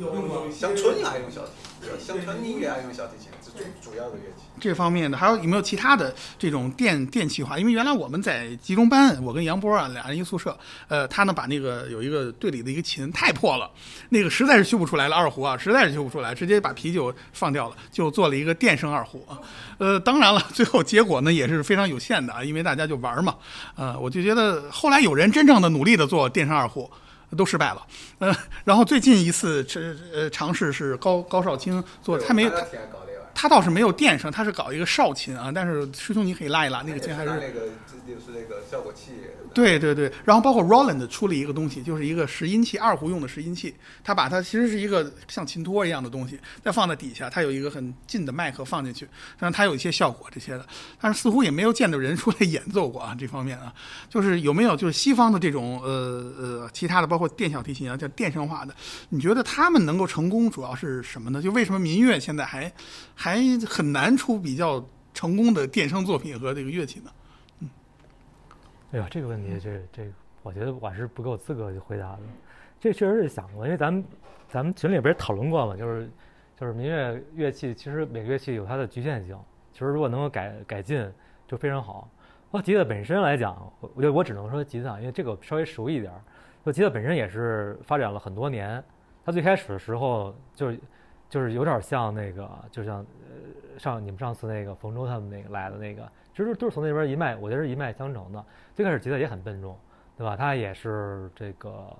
用过乡村爱用小提琴，乡村音乐爱用小提琴，这是主主要的乐器。这方面的，还有有没有其他的这种电电气化？因为原来我们在集中班，我跟杨波啊俩人一宿舍，呃，他呢把那个有一个队里的一个琴太破了，那个实在是修不出来了，二胡啊实在是修不出来，直接把啤酒放掉了，就做了一个电声二胡啊。(laughs) 呃，当然了，最后结果呢也是非常有限的啊，因为大家就玩嘛，呃，我就觉得后来有人真正的努力的做电声二胡。都失败了，呃，然后最近一次这呃尝试是高高少卿做，他没有。他倒是没有电声，他是搞一个少琴啊，但是师兄你可以拉一拉，那个琴还是那个就是那个效果器。对对对，然后包括 Roland 出了一个东西，就是一个拾音器，二胡用的拾音器，它把它其实是一个像琴托一样的东西，再放在底下，它有一个很近的麦克放进去，但是它有一些效果这些的，但是似乎也没有见到人出来演奏过啊这方面啊，就是有没有就是西方的这种呃呃其他的，包括电小提琴啊，叫电声化的，你觉得他们能够成功主要是什么呢？就为什么民乐现在还还很难出比较成功的电声作品和这个乐器呢？哎呀，这个问题，这这，我觉得我是不够资格去回答的。这确实是想过，因为咱们咱们群里边也讨论过嘛，就是就是民乐乐器，其实每个乐器有它的局限性，其实如果能够改改进，就非常好。包括吉他本身来讲，我我我只能说吉他，因为这个稍微熟一点儿。就吉他本身也是发展了很多年，它最开始的时候就是就是有点像那个，就像呃上你们上次那个冯州他们那个来的那个，其实都是从那边一脉，我觉得是一脉相承的。最开始吉他也很笨重，对吧？它也是这个，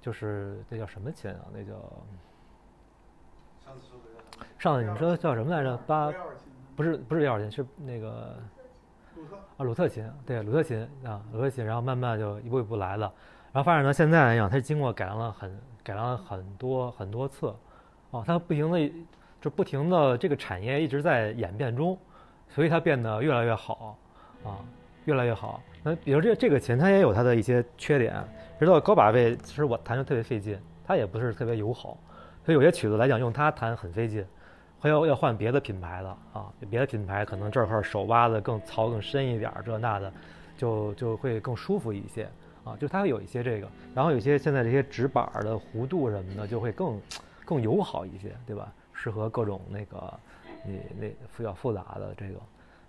就是那叫什么琴啊？那叫上次说的叫什么上次你说叫什么来着？八不是不是幺二琴，是那个啊鲁特琴，对鲁特琴啊鲁特琴，然后慢慢就一步一步来了，然后发展到现在来讲，它经过改良了很改良了很多很多次，哦，它不停的就不停的这个产业一直在演变中，所以它变得越来越好啊，越来越好。那比如这这个琴，它也有它的一些缺点，直到高把位，其实我弹就特别费劲，它也不是特别友好，所以有些曲子来讲用它弹很费劲，会要要换别的品牌的啊，别的品牌可能这块手挖的更槽更深一点儿，这那的，就就会更舒服一些啊，就它会有一些这个，然后有些现在这些直板的弧度什么的就会更更友好一些，对吧？适合各种那个你那比较复杂的这个，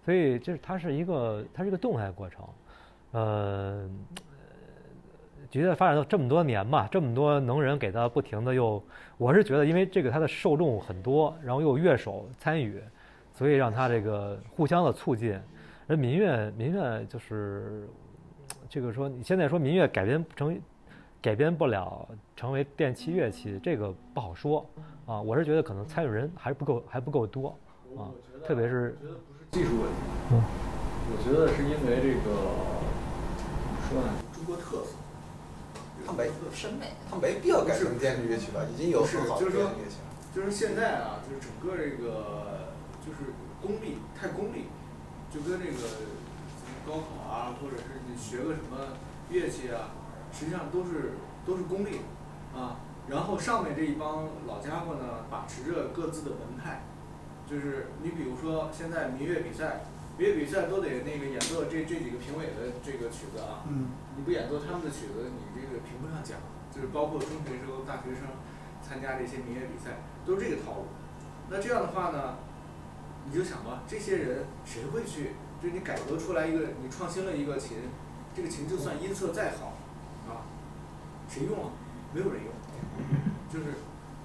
所以就是它是一个它是一个动态过程，呃，觉得发展到这么多年吧，这么多能人给他不停的又，我是觉得因为这个它的受众很多，然后又乐手参与，所以让它这个互相的促进。而民乐民乐就是这个说你现在说民乐改编成改编不了成为电器乐器，这个不好说啊。我是觉得可能参与人还不够还不够多啊，特别是我觉得不是技术问题，嗯我觉得是因为这个怎么说呢，中国特色。他没审美。他没必要改成电子乐器吧？已经有是很好的就是说电子乐器了。就是现在啊，就是整个这个就是功利，太功利，就跟这个高考啊，或者是你学个什么乐器啊，实际上都是都是功利啊。然后上面这一帮老家伙呢，把持着各自的门派，就是你比如说现在民乐比赛，民乐比赛都得那个演奏这这几个评委的这个曲子啊，嗯，你不演奏他们的曲子，你这个评不上奖。就是包括中学生、大学生参加这些民乐比赛，都是这个套路。那这样的话呢，你就想吧，这些人谁会去？就是你改革出来一个，你创新了一个琴，这个琴就算音色再好，啊，谁用啊？没有人用。就是，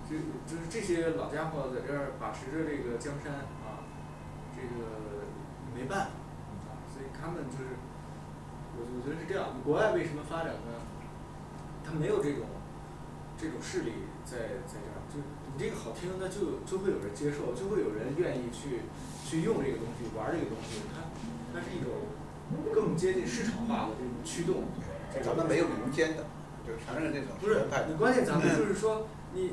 就就是这些老家伙在这儿把持着这个江山啊，这个没办法啊，所以他们就是，我我觉得是这样。国外为什么发展呢？他没有这种这种势力在在这儿，就你这个好听，那就就会有人接受，就会有人愿意去去用这个东西，玩这个东西。它它是一种更接近市场化的这种驱动。这咱们没有民间的，就全是这种不是，你关键咱们就是说，你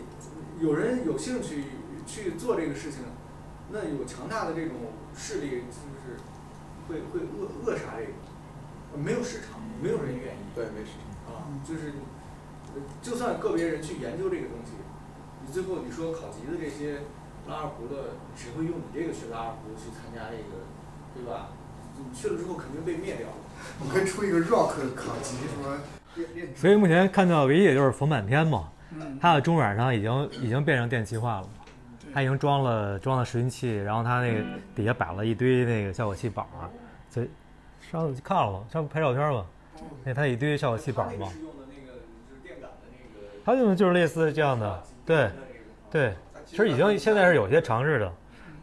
有人有兴趣去做这个事情，那有强大的这种势力，就是会会扼扼杀这个，没有市场，没有人愿意。对，没市场。啊，就是，呃就算个别人去研究这个东西，你最后你说考级的这些拉二胡的，谁会用你这个学拉二胡去参加这个，对吧？你去了之后肯定被灭掉了。我可以出一个 rock 考级，什么 (laughs) 所以目前看到唯一也就是冯满天嘛，嗯，它的中软上已经已经变成电气化了，它已经装了装了拾音器，然后它那个底下摆了一堆那个效果器板儿，所以上次看了吗？上次拍照片吧，那它一堆效果器板儿嘛，它用的就是类似这样的，对对，其实已经现在是有些尝试的，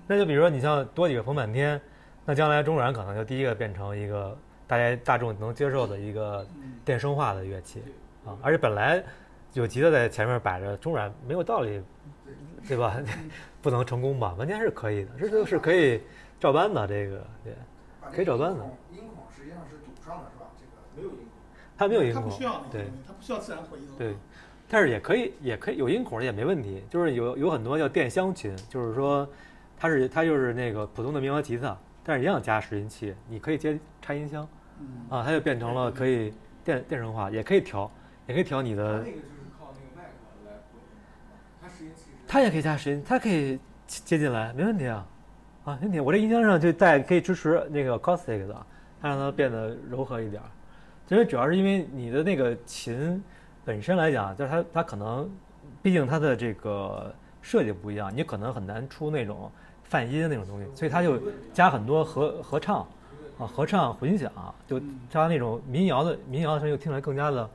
那就比如说你像多几个冯满天，那将来中软可能就第一个变成一个大家大众能接受的一个电声化的乐器啊，而且本来有吉他在前面摆着，中软没有道理，对吧？(laughs) 不能成功吧？完全是可以的，这就是可以照搬的，这个对，可以照搬的。音孔实际上是堵上的，是吧？这个没有音孔它没有音孔它不需要，那对个东西，它不需要自然回音。对，但是也可以，也可以有音孔也没问题。就是有有很多叫电箱琴，就是说它是它就是那个普通的民谣吉他，但是一样加拾音器，你可以接插音箱嗯，啊，它就变成了可以电电声化，也可以调，也可以调你的那个就是靠那个麦克来回音，它它也可以加拾音，它可以接进来，没问题啊，啊，没问题。我这音箱上就带可以支持那个 acoustic 的，它让它变得柔和一点儿。其实主要是因为你的那个琴本身来讲，就是它它可能，毕竟它的这个设计不一样，你可能很难出那种泛音那种东西，所以它就加很多合合唱啊，合唱混响，就加那种民谣的民谣的声音，听起来更加的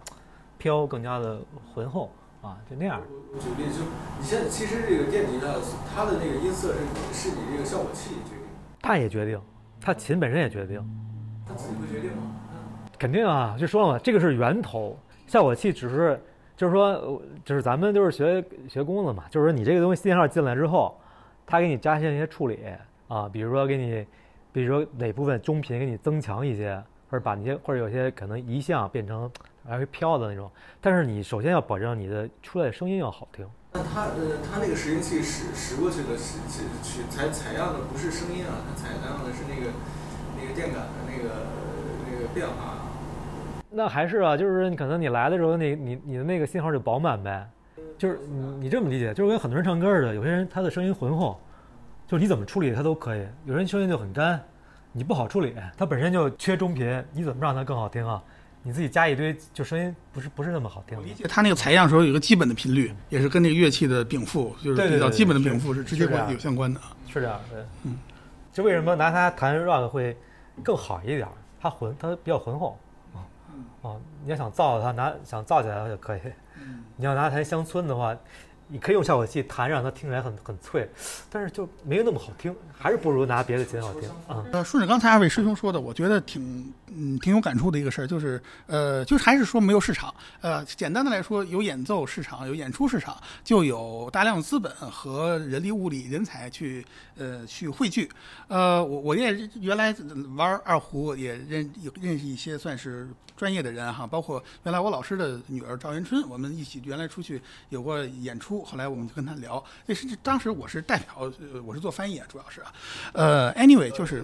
飘，更加的浑厚啊，就那样。我举例，就你现在其实这个电吉他，它的那个音色是是你这个效果器决定的，它也决定，它琴本身也决定。它自己会决定吗？肯定啊，就说了嘛，这个是源头，效果器只是，就是说，就是咱们就是学学工的嘛，就是说你这个东西信号进来之后，它给你加一些处理啊，比如说给你，比如说哪部分中频给你增强一些，或者把那些或者有些可能移项变成来回飘的那种，但是你首先要保证你的出来的声音要好听，那它呃，它那个拾音器拾拾过去的是是去采采样的不是声音啊，它采样的是那个那个电感的那个那个变化啊。那还是啊，就是你可能你来的时候，你你你的那个信号就饱满呗，就是你你这么理解，就是跟很多人唱歌似的，有些人他的声音浑厚，就是你怎么处理他都可以；有人声音就很干，你不好处理，他本身就缺中频，你怎么让它更好听啊？你自己加一堆，就声音不是不是那么好听。我理解它那个采样时候有一个基本的频率，也是跟那个乐器的禀赋，就是比较基本的禀赋是直接是这样有相关的。是这样，对，嗯，就为什么拿它弹 rock 会更好一点儿？它浑，它比较浑厚啊啊！你要想造它，拿想造起来它就可以。你要拿它弹乡村的话，你可以用效果器弹，让它听起来很很脆，但是就没有那么好听，还是不如拿别的琴好听啊。呃，顺着刚才二位师兄说的，我觉得挺嗯挺有感触的一个事儿，就是呃，就是还是说没有市场。呃，简单的来说，有演奏市场，有演出市场，就有大量的资本和人力、物力、人才去呃去汇聚。呃，我我也原来玩二胡也认认识一些算是专业的人哈，包括原来我老师的女儿赵元春，我们一起原来出去有过演出，后来我们就跟他聊，那是当时我是代表，呃我是做翻译啊，主要是啊，呃，anyway 就是。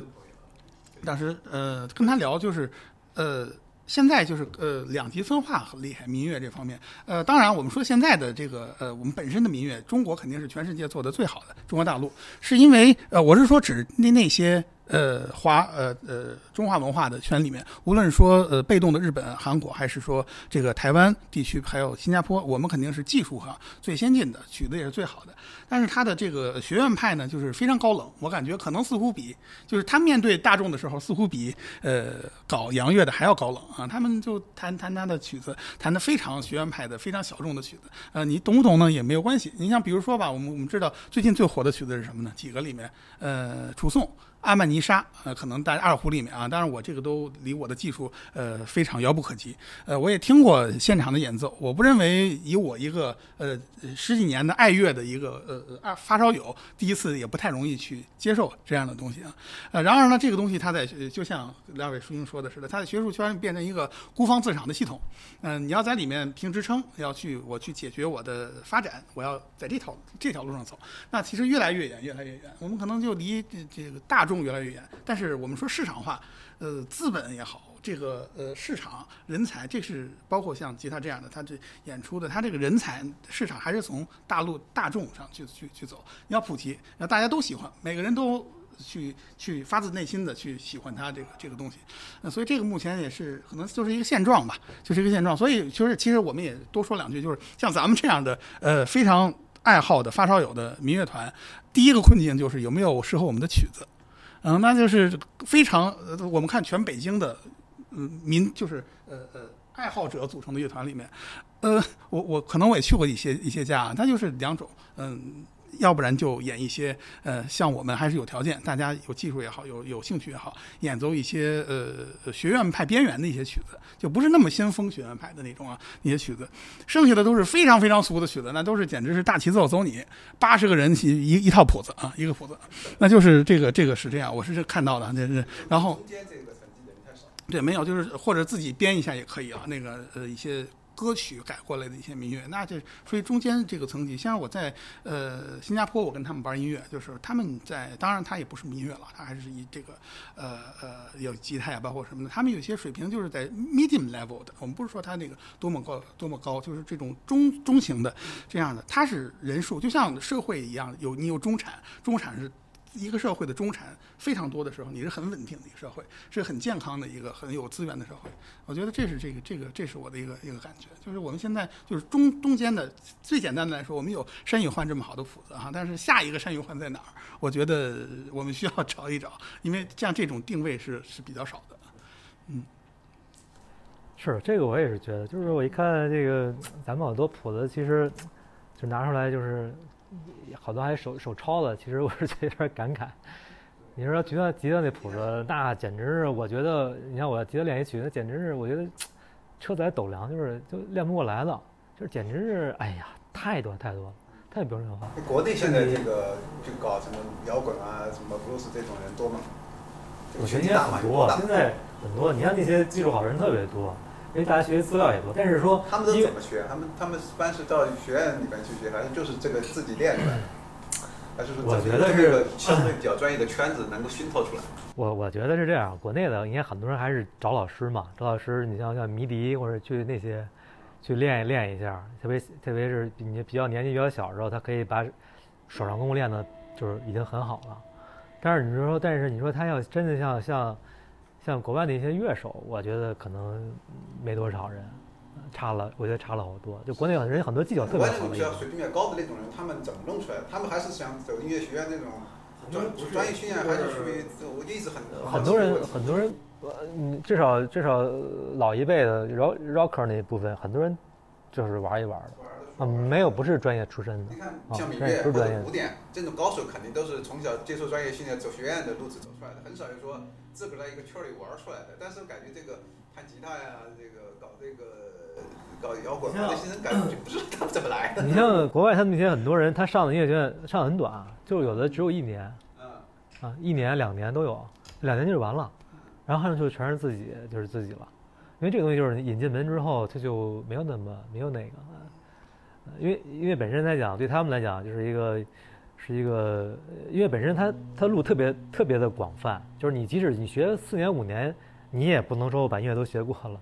当时呃跟他聊就是呃现在就是呃两极分化很厉害，民乐这方面。呃，当然我们说现在的这个呃我们本身的民乐，中国肯定是全世界做的最好的，中国大陆是因为呃我是说指那那些。呃，华呃呃中华文化的圈里面，无论说呃被动的日本、韩国，还是说这个台湾地区，还有新加坡，我们肯定是技术上最先进的，曲子也是最好的。但是他的这个学院派呢，就是非常高冷，我感觉可能似乎比就是他面对大众的时候，似乎比呃搞洋乐的还要高冷啊。他们就弹弹他的曲子，弹的非常学院派的、非常小众的曲子。呃，你懂不懂呢也没有关系。你像比如说吧，我们我们知道最近最火的曲子是什么呢？几个里面，呃，楚颂。阿曼尼沙，呃，可能在二胡里面啊，当然我这个都离我的技术呃非常遥不可及，呃，我也听过现场的演奏，我不认为以我一个呃十几年的爱乐的一个呃二发烧友，第一次也不太容易去接受这样的东西啊，呃，然而呢，这个东西它在就像两位叔兄说的似的，它在学术圈变成一个孤芳自赏的系统，嗯、你要在里面评职称，要去我去解决我的发展，我要在这条这条路上走，那其实越来越远，越来越远，我们可能就离这这个大众越来越远。但是我们说市场化，呃，资本也好，这个呃市场人才，这是包括像吉他这样的，他这演出的，他这个人才市场还是从大陆大众上去去去走。你要普及，让大家都喜欢，每个人都去去发自内心的去喜欢它这个这个东西。呃，所以这个目前也是可能就是一个现状吧，就是一个现状。所以就是其实我们也多说两句，就是像咱们这样的呃非常爱好的发烧友的民乐团，第一个困境就是有没有适合我们的曲子。嗯，那就是非常呃，我们看全北京的嗯民就是呃呃爱好者组成的乐团里面，呃，我我可能我也去过一些一些家，它就是两种，嗯。要不然就演一些，呃，像我们还是有条件，大家有技术也好，有有兴趣也好，演奏一些呃学院派边缘的一些曲子，就不是那么先锋学院派的那种啊那些曲子，剩下的都是非常非常俗的曲子，那都是简直是大齐奏走你八十个人一一一套谱子啊，一个谱子，那就是这个这个是这样，我是看到的，这是然后对没有就是或者自己编一下也可以啊，那个呃一些。歌曲改过来的一些民乐，那就属于中间这个层级。像我在呃新加坡，我跟他们玩音乐，就是他们在，当然他也不是民乐了，他还是以这个呃呃有吉他呀，包括什么的。他们有些水平就是在 medium level 的，我们不是说他那个多么高多么高，就是这种中中型的这样的。他是人数，就像社会一样，有你有中产，中产是。一个社会的中产非常多的时候，你是很稳定的一个社会，是很健康的一个很有资源的社会。我觉得这是这个这个这是我的一个一个感觉，就是我们现在就是中中间的最简单的来说，我们有山雨幻这么好的谱子哈，但是下一个山雨幻在哪儿？我觉得我们需要找一找，因为像这种定位是是比较少的。嗯，是这个我也是觉得，就是我一看这个咱们好多谱子，其实就拿出来就是。好多还手手抄的，其实我是觉得有点感慨。你说吉他吉他那谱子，那简直是我觉得，你看我吉他练一曲，那简直是我觉得车载斗量，就是就练不过来了，就是简直是哎呀，太多太多了，太标准化。国内现在这个就搞什么摇滚啊，什么布鲁斯这种人多吗？我觉得现在很多，现在很多。你看那些技术好人特别多。因为大家学习资料也多，但是说他们都怎么学？他们他们一般是到学院里面去学，还是就是这个自己练出来？还是说我觉得是相对比较专业的圈子能够熏陶出来？(laughs) 我我觉得是这样，国内的应该很多人还是找老师嘛，找老师，你像像迷笛或者去那些去练一练一下，特别特别是你比较年纪比较小的时候，他可以把手上功夫练的，就是已经很好了。但是你说，但是你说他要真的像像。像国外的一些乐手，我觉得可能没多少人，差了，我觉得差了好多。就国内很人很多技巧特别好的，比较水平比较高的那种人，他们怎么弄出来的？他们还是想走音乐学院那种专专业训练，还是属于我一直很很多人很多人，嗯，至少至少老一辈的 rock rocker 那部分，很多人就是玩一玩的。啊，没有，不是专业出身的。你看，像民乐或者古典这种高手，肯定都是从小接受专业训练、走学院的路子走出来的，很少有说自个在一个圈里玩出来的。但是感觉这个弹吉他呀，这个搞这个搞摇滚啊，这些人感觉就不知道他们怎么来的。你像国外，他们那些很多人，他上的音乐学院上很短，就有的只有一年，啊，一年两年都有，两年就完了，然后就全是自己，就是自己了。因为这个东西就是引进门之后，他就没有那么没有那个。因为因为本身来讲，对他们来讲就是一个，是一个，因为本身它它路特别特别的广泛，就是你即使你学四年五年，你也不能说我把音乐都学过了，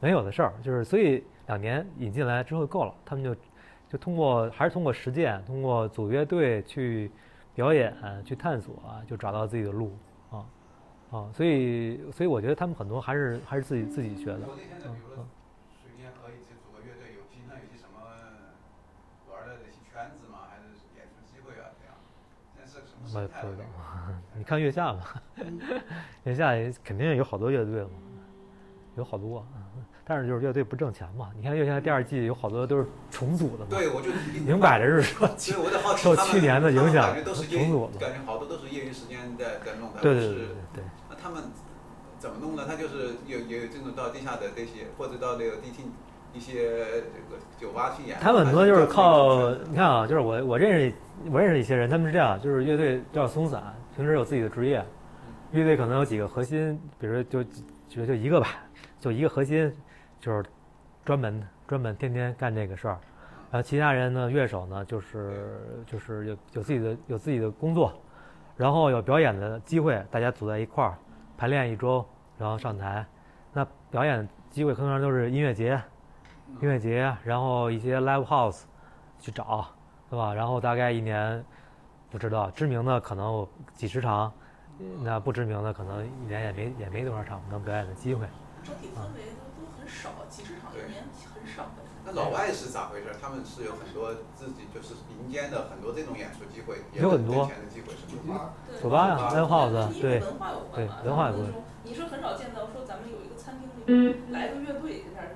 没有的事儿，就是所以两年引进来之后够了，他们就就通过还是通过实践，通过组乐队去表演去探索，就找到自己的路啊啊，所以所以我觉得他们很多还是还是自己自己学的，嗯嗯。我也不知道，(laughs) 你看月下吧，月下肯定有好多乐队嘛，有好多，但是就是乐队不挣钱嘛。你看月下第二季有好多都是重组的嘛，对，我就明摆着是说受去年的影响重组的，感觉好多都是业余时间在在弄的。对对对对。那他们怎么弄呢？他就是有有这种到地下的这些，或者到那个迪厅一些这个酒吧去演。他们很多就是靠你看啊，就是我我认识。我认识一些人，他们是这样，就是乐队比较松散，平时有自己的职业，乐队可能有几个核心，比如就就就一个吧，就一个核心，就是专门专门天天干这个事儿，然后其他人呢，乐手呢，就是就是有有自己的有自己的工作，然后有表演的机会，大家组在一块儿排练一周，然后上台，那表演机会通常都是音乐节，音乐节，然后一些 live house 去找。对吧？然后大概一年，不知道知名的可能几十场，那不知名的可能一年也没也没多少场能表演的机会。整体氛围都都很少，几十场一年很少的。那老外是咋回事？他们是有很多自己就是民间的很多这种演出机会，有很多钱的机会是吗？酒吧呀，live house，对文化有对关文化有关。你是很少见到说咱们有一个餐厅里面来个乐队在那儿。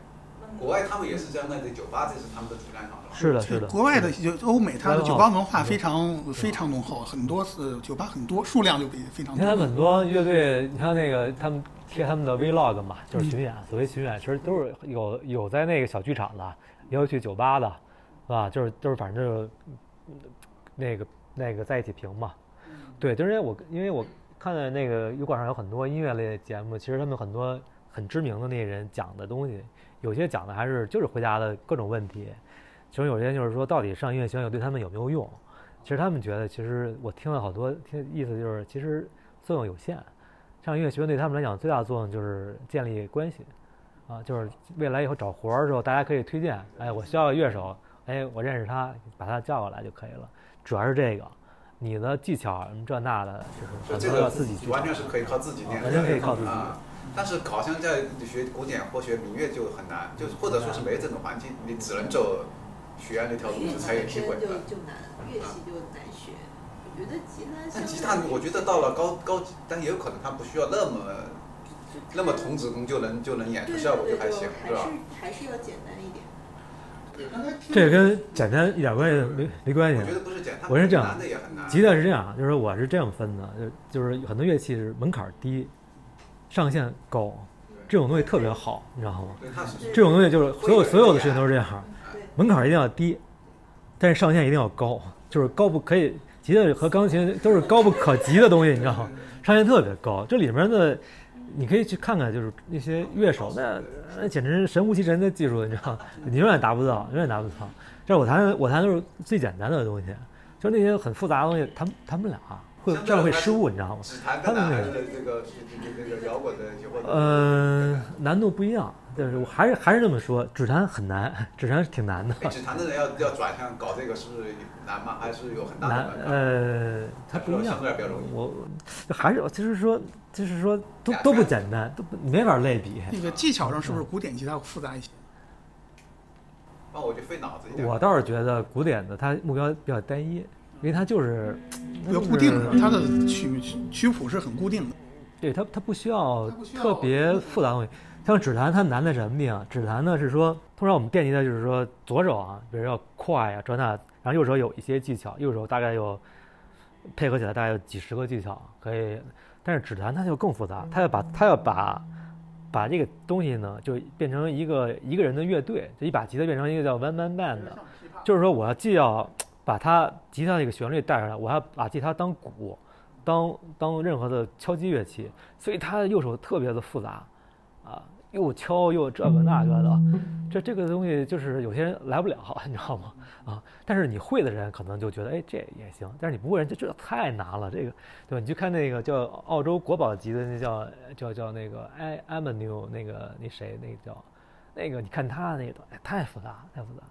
国外他们也是这样的，这酒吧这是他们的主战场是的，是的。国外的就欧美，它的酒吧文化非常非常浓厚，很多是酒吧很多，数量就比非常多。你看很多乐队，你看那个他们贴他们的 vlog 嘛，就是巡演。所谓巡演，其实都是有有在那个小剧场的。也有去酒吧的，是吧？就是就是，反正就是那个那个在一起评嘛。对，就是因为我因为我看到那个油管上有很多音乐类节目，其实他们很多很知名的那些人讲的东西，有些讲的还是就是回答的各种问题。其中有些就是说，到底上音乐学院对他们有没有用？其实他们觉得，其实我听了好多，听意思就是，其实作用有限。上音乐学院对他们来讲最大的作用就是建立关系。啊，就是未来以后找活儿的时候，大家可以推荐。哎，我需要个乐手，哎，我认识他，把他叫过来就可以了。主要是这个，你的技巧什么这那的，就是很多要自己去。完全是可以靠自己练，完全可以靠自己。但是好像在学古典或学民乐就很难，就或者说是没这种环境，你只能走学院那条路子才有机会。就就难，乐器就难学。我觉得吉他。但吉他，我觉得到了高高级，但也有可能它不需要那么。那么童子功就能就能演出效果就还行，是吧？还是要简单一点。这跟简单一点关系没没关系。我觉得不是简单，我是这样，吉他是这样，就是我是这样分的，就就是很多乐器是门槛低，上限高，这种东西特别好，你知道吗？这种东西就是所有所有的事情都是这样，门槛一定要低，但是上限一定要高，就是高不可以，吉他和钢琴都是高不可及的东西，你知道吗？上限特别高，这里面的。你可以去看看，就是那些乐手，那那简直是神乎其神的技术，你知道吗你永远达不到，永远达不到。这我弹，我弹都是最简单的东西，就那些很复杂的东西，弹弹不了，会这样会失误，你知道吗？他们那个这个这个摇滚的，呃，难度不一样。但是我还是还是这么说，指弹很难，指弹是挺难的。指弹的人要要转向搞这个，是不是难吗？还是有很大的难？呃，它不一样。相对比较容易。我还是就是说，就是说，都都不简单，都没法类比。那个技巧上是不是古典吉他复杂一些？那我就费脑子一点。我倒是觉得古典的它目标比较单一，因为它就是比较固定的，它的曲曲谱是很固定的。对它，它不需要特别复杂东西。像指弹，它难在什么地方？指弹呢是说，通常我们惦记的就是说左手啊，比如要快呀，这那，然后右手有一些技巧，右手大概有配合起来大概有几十个技巧可以。但是指弹它就更复杂，它要把它要把把这个东西呢，就变成一个一个人的乐队，就一把吉他变成一个叫 one man band 的，就是说我要既要把它吉他这个旋律带上来，我还把吉他当鼓，当当任何的敲击乐器，所以他的右手特别的复杂啊。又敲又这个那个的，这这个东西就是有些人来不了，(laughs) 你知道吗？啊，但是你会的人可能就觉得，哎，这也行。但是你不会人，就这太难了，这个，对吧？你去看那个叫澳洲国宝级的那叫叫叫那个埃埃曼纽那个那谁那个叫，那个你看他那个，哎，太复杂，太复杂，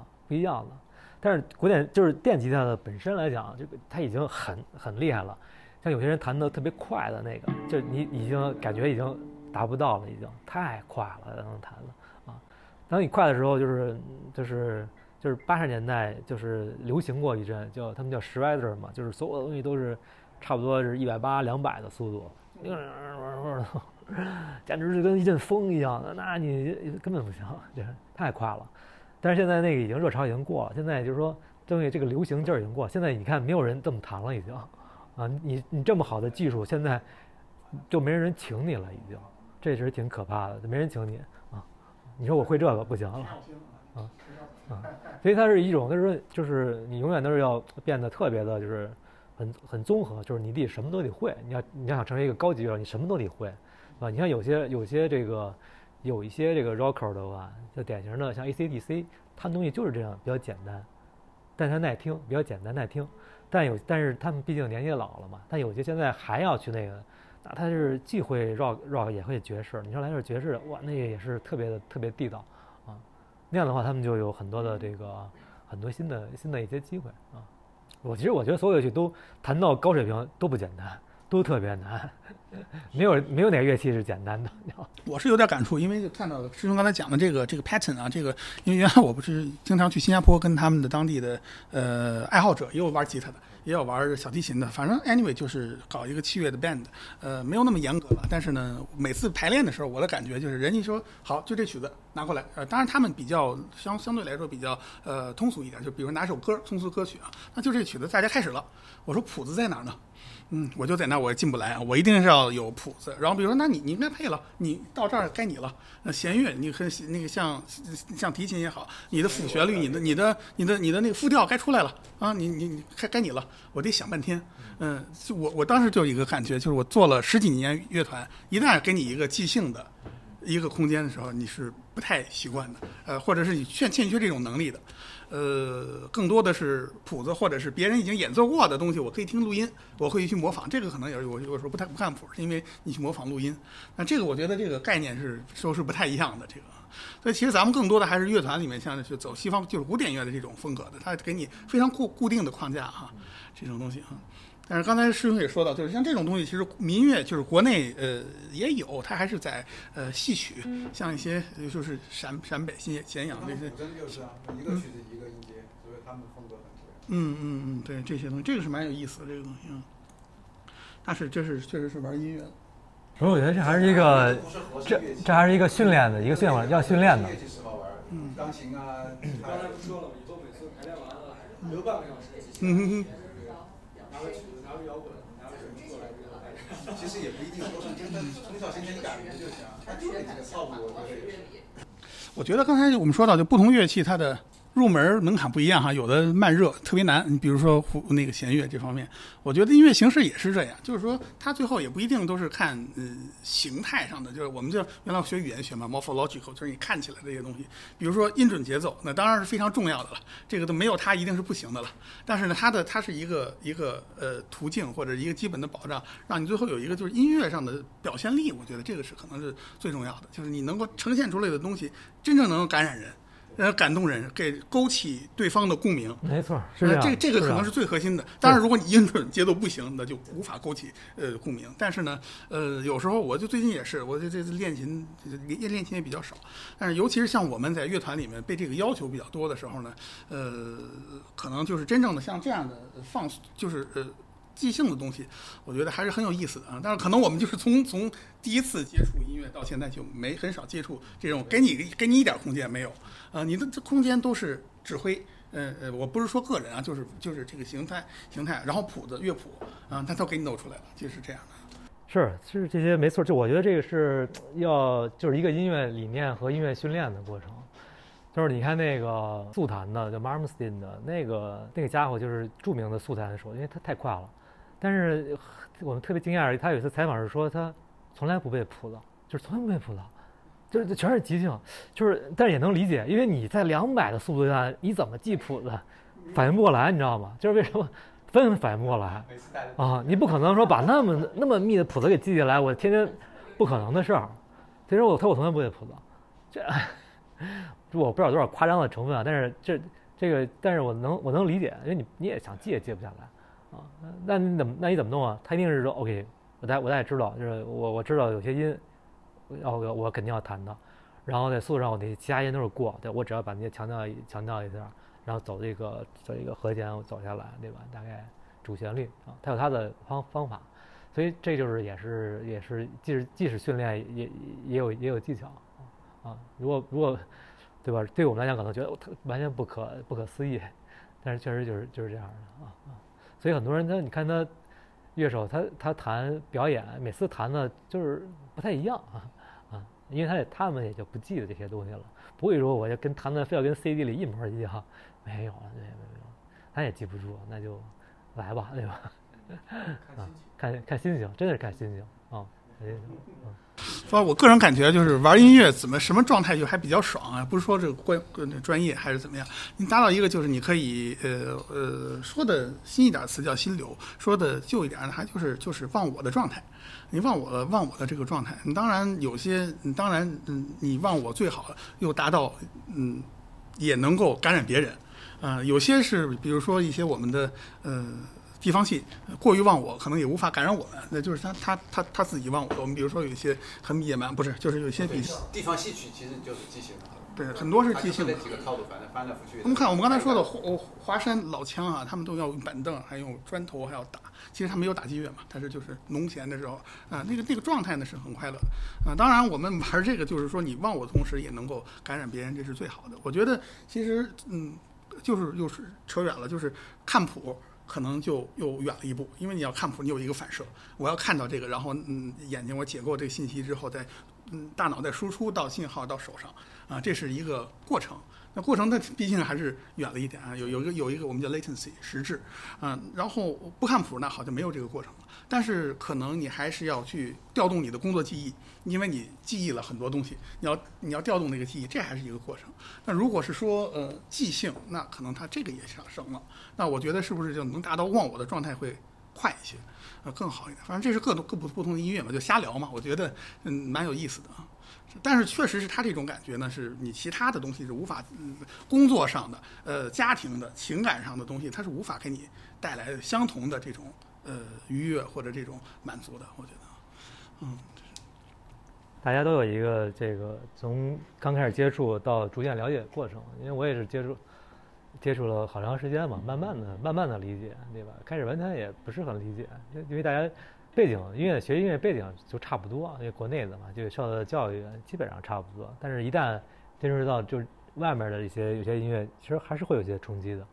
啊，不一样了。但是古典就是电吉他的本身来讲，这个他已经很很厉害了。像有些人弹的特别快的那个，就你已经感觉已经。达不到了，已经太快了，能弹了啊！当你快的时候，就是就是就是八十年代就是流行过一阵，叫他们叫十 rider 嘛，就是所有的东西都是差不多是一百八两百的速度，简直是跟一阵风一样的，那你根本不行，这太快了。但是现在那个已经热潮已经过了，现在就是说东西这个流行劲儿已经过，现在你看没有人这么弹了，已经啊！你你这么好的技术，现在就没人请你了，已经。这是挺可怕的，没人请你啊！你说我会这个不行了啊啊！所以它是一种，就是说，就是你永远都是要变得特别的，就是很很综合，就是你得什么都得会。你要你要想成为一个高级乐手，你什么都得会，啊！你看有些有些这个有一些这个 rocker 的话，就典型的像 AC/DC，他们东西就是这样，比较简单，但它耐听，比较简单耐听。但有但是他们毕竟年纪老了嘛，但有些现在还要去那个。那他是既会 rock rock 也会爵士，你说来点爵士，哇，那也是特别的特别地道啊。那样的话，他们就有很多的这个很多新的新的一些机会啊。我其实我觉得所有乐器都谈到高水平都不简单，都特别难，没有没有哪个乐器是简单的。我是有点感触，因为就看到师兄刚才讲的这个这个 pattern 啊，这个因为原来我不是经常去新加坡跟他们的当地的呃爱好者，也有玩吉他的，也有玩小提琴的，反正 anyway 就是搞一个器乐的 band，呃，没有那么严格了。但是呢，每次排练的时候，我的感觉就是人家说好，就这曲子拿过来，呃，当然他们比较相相对来说比较呃通俗一点，就比如拿首歌通俗歌曲啊，那就这曲子大家开始了，我说谱子在哪儿呢？嗯，我就在那，我进不来，我一定是要有谱子。然后比如说，那你你应该配了，你到这儿该你了。那弦乐，你和那个像像提琴也好，你的辅旋律，你的你的你的你的那个复调该出来了啊，你你你该该你了，我得想半天。嗯，就我我当时就有一个感觉，就是我做了十几年乐团，一旦给你一个即兴的一个空间的时候，你是不太习惯的，呃，或者是你欠欠缺这种能力的。呃，更多的是谱子，或者是别人已经演奏过的东西，我可以听录音，我会去模仿。这个可能也是我有时候不太不看谱，是因为你去模仿录音。那这个我觉得这个概念是说是不太一样的。这个，所以其实咱们更多的还是乐团里面，像是走西方就是古典乐的这种风格的，它给你非常固固定的框架哈，这种东西哈。但是刚才师兄也说到，就是像这种东西，其实民乐就是国内呃也有，它还是在呃戏曲，像一些就是陕陕北、新咸阳这些。古筝就是啊，一个曲子一个音阶，所以他们风格很多。嗯嗯嗯，对这些东西，这个是蛮有意思的这个东西。嗯。但是这是确实是玩音乐的。不是，我觉得这还是一个，这这还是一个训练的一个训练，要训练的。嗯，钢琴啊。刚才不说了吗？以后每次排练完了，留半个小时。嗯。其实也不一定都是真的，从小先给你感觉就行，他就这个套路，我觉得。我觉得刚才我们说到，就不同乐器它的。入门门槛不一样哈，有的慢热特别难。你比如说胡那个弦乐这方面，我觉得音乐形式也是这样，就是说它最后也不一定都是看呃形态上的，就是我们就原来学语言学嘛，morphological，就是你看起来这些东西。比如说音准节奏，那当然是非常重要的了，这个都没有它一定是不行的了。但是呢，它的它是一个一个呃途径或者一个基本的保障，让你最后有一个就是音乐上的表现力。我觉得这个是可能是最重要的，就是你能够呈现出来的东西真正能够感染人。呃，感动人，给勾起对方的共鸣。没错，是这样。这这个可能是最核心的。当然，如果你音准节奏不行，那就无法勾起呃共鸣。但是呢，呃，有时候我就最近也是，我这这次练琴练练琴也比较少。但是，尤其是像我们在乐团里面被这个要求比较多的时候呢，呃，可能就是真正的像这样的放，就是呃。即兴的东西，我觉得还是很有意思的啊。但是可能我们就是从从第一次接触音乐到现在就没很少接触这种给你给你一点空间没有啊？你的这空间都是指挥，呃呃，我不是说个人啊，就是就是这个形态形态，然后谱子乐谱啊，他都给你弄出来了，就是这样的。是是这些没错，就我觉得这个是要就是一个音乐理念和音乐训练的过程。就是你看那个速弹的，就 Marmstein 的那个那个家伙，就是著名的速弹手，因为他太快了。但是我们特别惊讶，他有一次采访是说他从来不背谱子，就是从来不背谱子，就是全是即兴，就是但是也能理解，因为你在两百的速度下，你怎么记谱子，反应不过来，你知道吗？就是为什么根本反应不过来啊？你不可能说把那么 (laughs) 那么密的谱子给记下来，我天天不可能的事儿。其实我他我从来不背谱子，这 (laughs) 我不知道多少夸张的成分啊，但是这这个但是我能我能理解，因为你你也想记也记不下来。啊，那你怎么那你怎么弄啊？他一定是说 OK，我大我大概知道，就是我我知道有些音，要我我肯定要弹的，然后在速度上我那其他音都是过，对我只要把那些强调强调一下，然后走这个走一个和弦走下来，对吧？大概主旋律啊，他有他的方方法，所以这就是也是也是即使即使训练也也有也有技巧啊，如果如果对吧？对我们来讲可能觉得完全不可不可思议，但是确实就是就是这样的啊啊。所以很多人他你看他乐手他他弹表演每次弹的就是不太一样啊啊，因为他也他们也就不记得这些东西了，不会说我就跟弹的非要跟 CD 里一模一样，没有没有没有，他也记不住，那就来吧，对吧？啊，看看心情，真的是看心情啊，看心情啊。说，我个人感觉就是玩音乐怎么什么状态就还比较爽啊，不是说这个关专业还是怎么样，你达到一个就是你可以呃呃说的新一点词叫心流，说的旧一点呢还就是就是忘我的状态，你忘我忘我的这个状态，你当然有些你当然嗯你忘我最好又达到嗯也能够感染别人，啊有些是比如说一些我们的呃。地方戏过于忘我，可能也无法感染我们。那就是他他他他自己忘我。我们比如说有一些很野蛮，不是，就是有一些比地方戏曲其实就是即兴的。对，很多是即兴的。几个套路，反正翻来覆去。我们看我们刚才说的华华山老腔啊，他们都要用板凳，还用砖头，还要打。其实他没有打击乐嘛，但是就是农闲的时候啊，那个 (laughs) 那个状态呢是很快乐的啊。当然我们玩这个就是说你忘我同时也能够感染别人，这是最好的。我觉得其实嗯，就是又是扯远了，就是看谱可能就又远了一步，因为你要看谱，你有一个反射，我要看到这个，然后嗯眼睛我解构这个信息之后，再嗯大脑在输出到信号到手上啊，这是一个过程。那过程它毕竟还是远了一点啊，有有一个有一个我们叫 latency 实质，嗯，然后不看谱那好像没有这个过程了。但是可能你还是要去调动你的工作记忆，因为你记忆了很多东西，你要你要调动那个记忆，这还是一个过程。那如果是说呃即兴，那可能它这个也上升了。那我觉得是不是就能达到忘我的状态会快一些，呃更好一点？反正这是各种各不不同的音乐嘛，就瞎聊嘛，我觉得嗯蛮有意思的啊。但是确实是他这种感觉呢，是你其他的东西是无法，工作上的、呃家庭的、情感上的东西，它是无法给你带来相同的这种呃愉悦或者这种满足的。我觉得，嗯，大家都有一个这个从刚开始接触到逐渐了解过程，因为我也是接触接触了好长时间嘛，慢慢的、慢慢的理解，对吧？开始完全也不是很理解，因为大家。背景音乐学音乐背景就差不多，因为国内的嘛，就受的教育基本上差不多。但是，一旦接触到就是外面的一些有些音乐，其实还是会有些冲击的。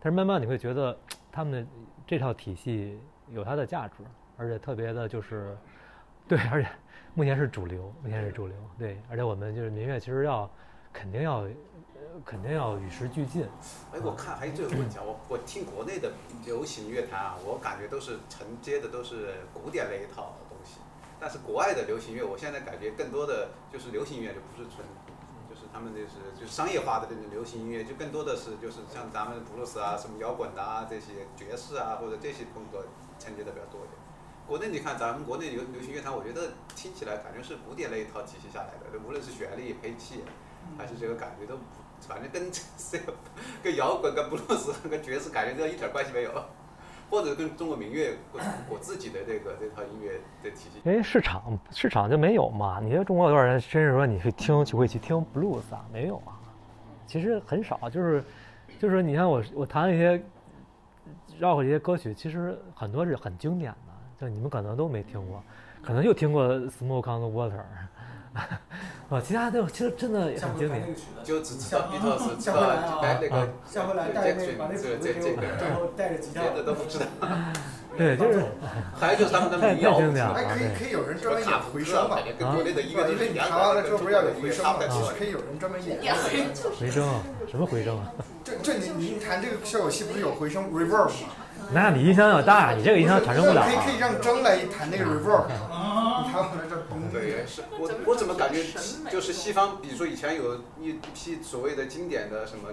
但是慢慢你会觉得他们的这套体系有它的价值，而且特别的就是对，而且目前是主流，目前是主流。对，而且我们就是民乐，其实要肯定要。肯定要与时俱进。哎，我看还有这个问题啊，我我听国内的流行乐坛啊，我感觉都是承接的都是古典那一套东西。但是国外的流行乐，我现在感觉更多的就是流行音乐，就不是纯，就是他们就是就商业化的这种流行音乐，就更多的是就是像咱们布鲁斯啊、什么摇滚啊这些爵士啊或者这些风格承接的比较多一点。国内你看咱们国内流流行乐坛，我觉得听起来感觉是古典那一套体系下来的，无论是旋律、配器，还是这个感觉都。反正跟这个跟摇滚、跟布鲁斯、跟爵士感觉这一点关系没有，或者跟中国民乐我我自己的这个这套音乐的体系。因为，市场市场就没有嘛？你说中国有多少人真是说你去听就会去听布鲁斯啊？没有啊，其实很少。就是就是你看我我弹一些绕过一些歌曲，其实很多是很经典的，就你们可能都没听过，可能就听过《Smoke on the Water》。(laughs) 哦，其他的其实真的很经典，就只知道比特是下回来啊，下回来带那把那谱子给我，然后带着吉他，别的都不知道。(laughs) 对，就是，(laughs) 还有就是他们的民谣，还可以可以有人专门演回声嘛？跟国内的音乐，因为你弹完了之后不是要有回声嘛？可以有人专门演回声，什么回声啊？(laughs) 这这你你弹这个效果器不是有回声 reverb 吗？那你音箱要大，你这个音箱产生不了。可以可以让张来弹那个 reverb。你弹完了这。对，是我我怎么感觉就是西方，比如说以前有一批所谓的经典的什么，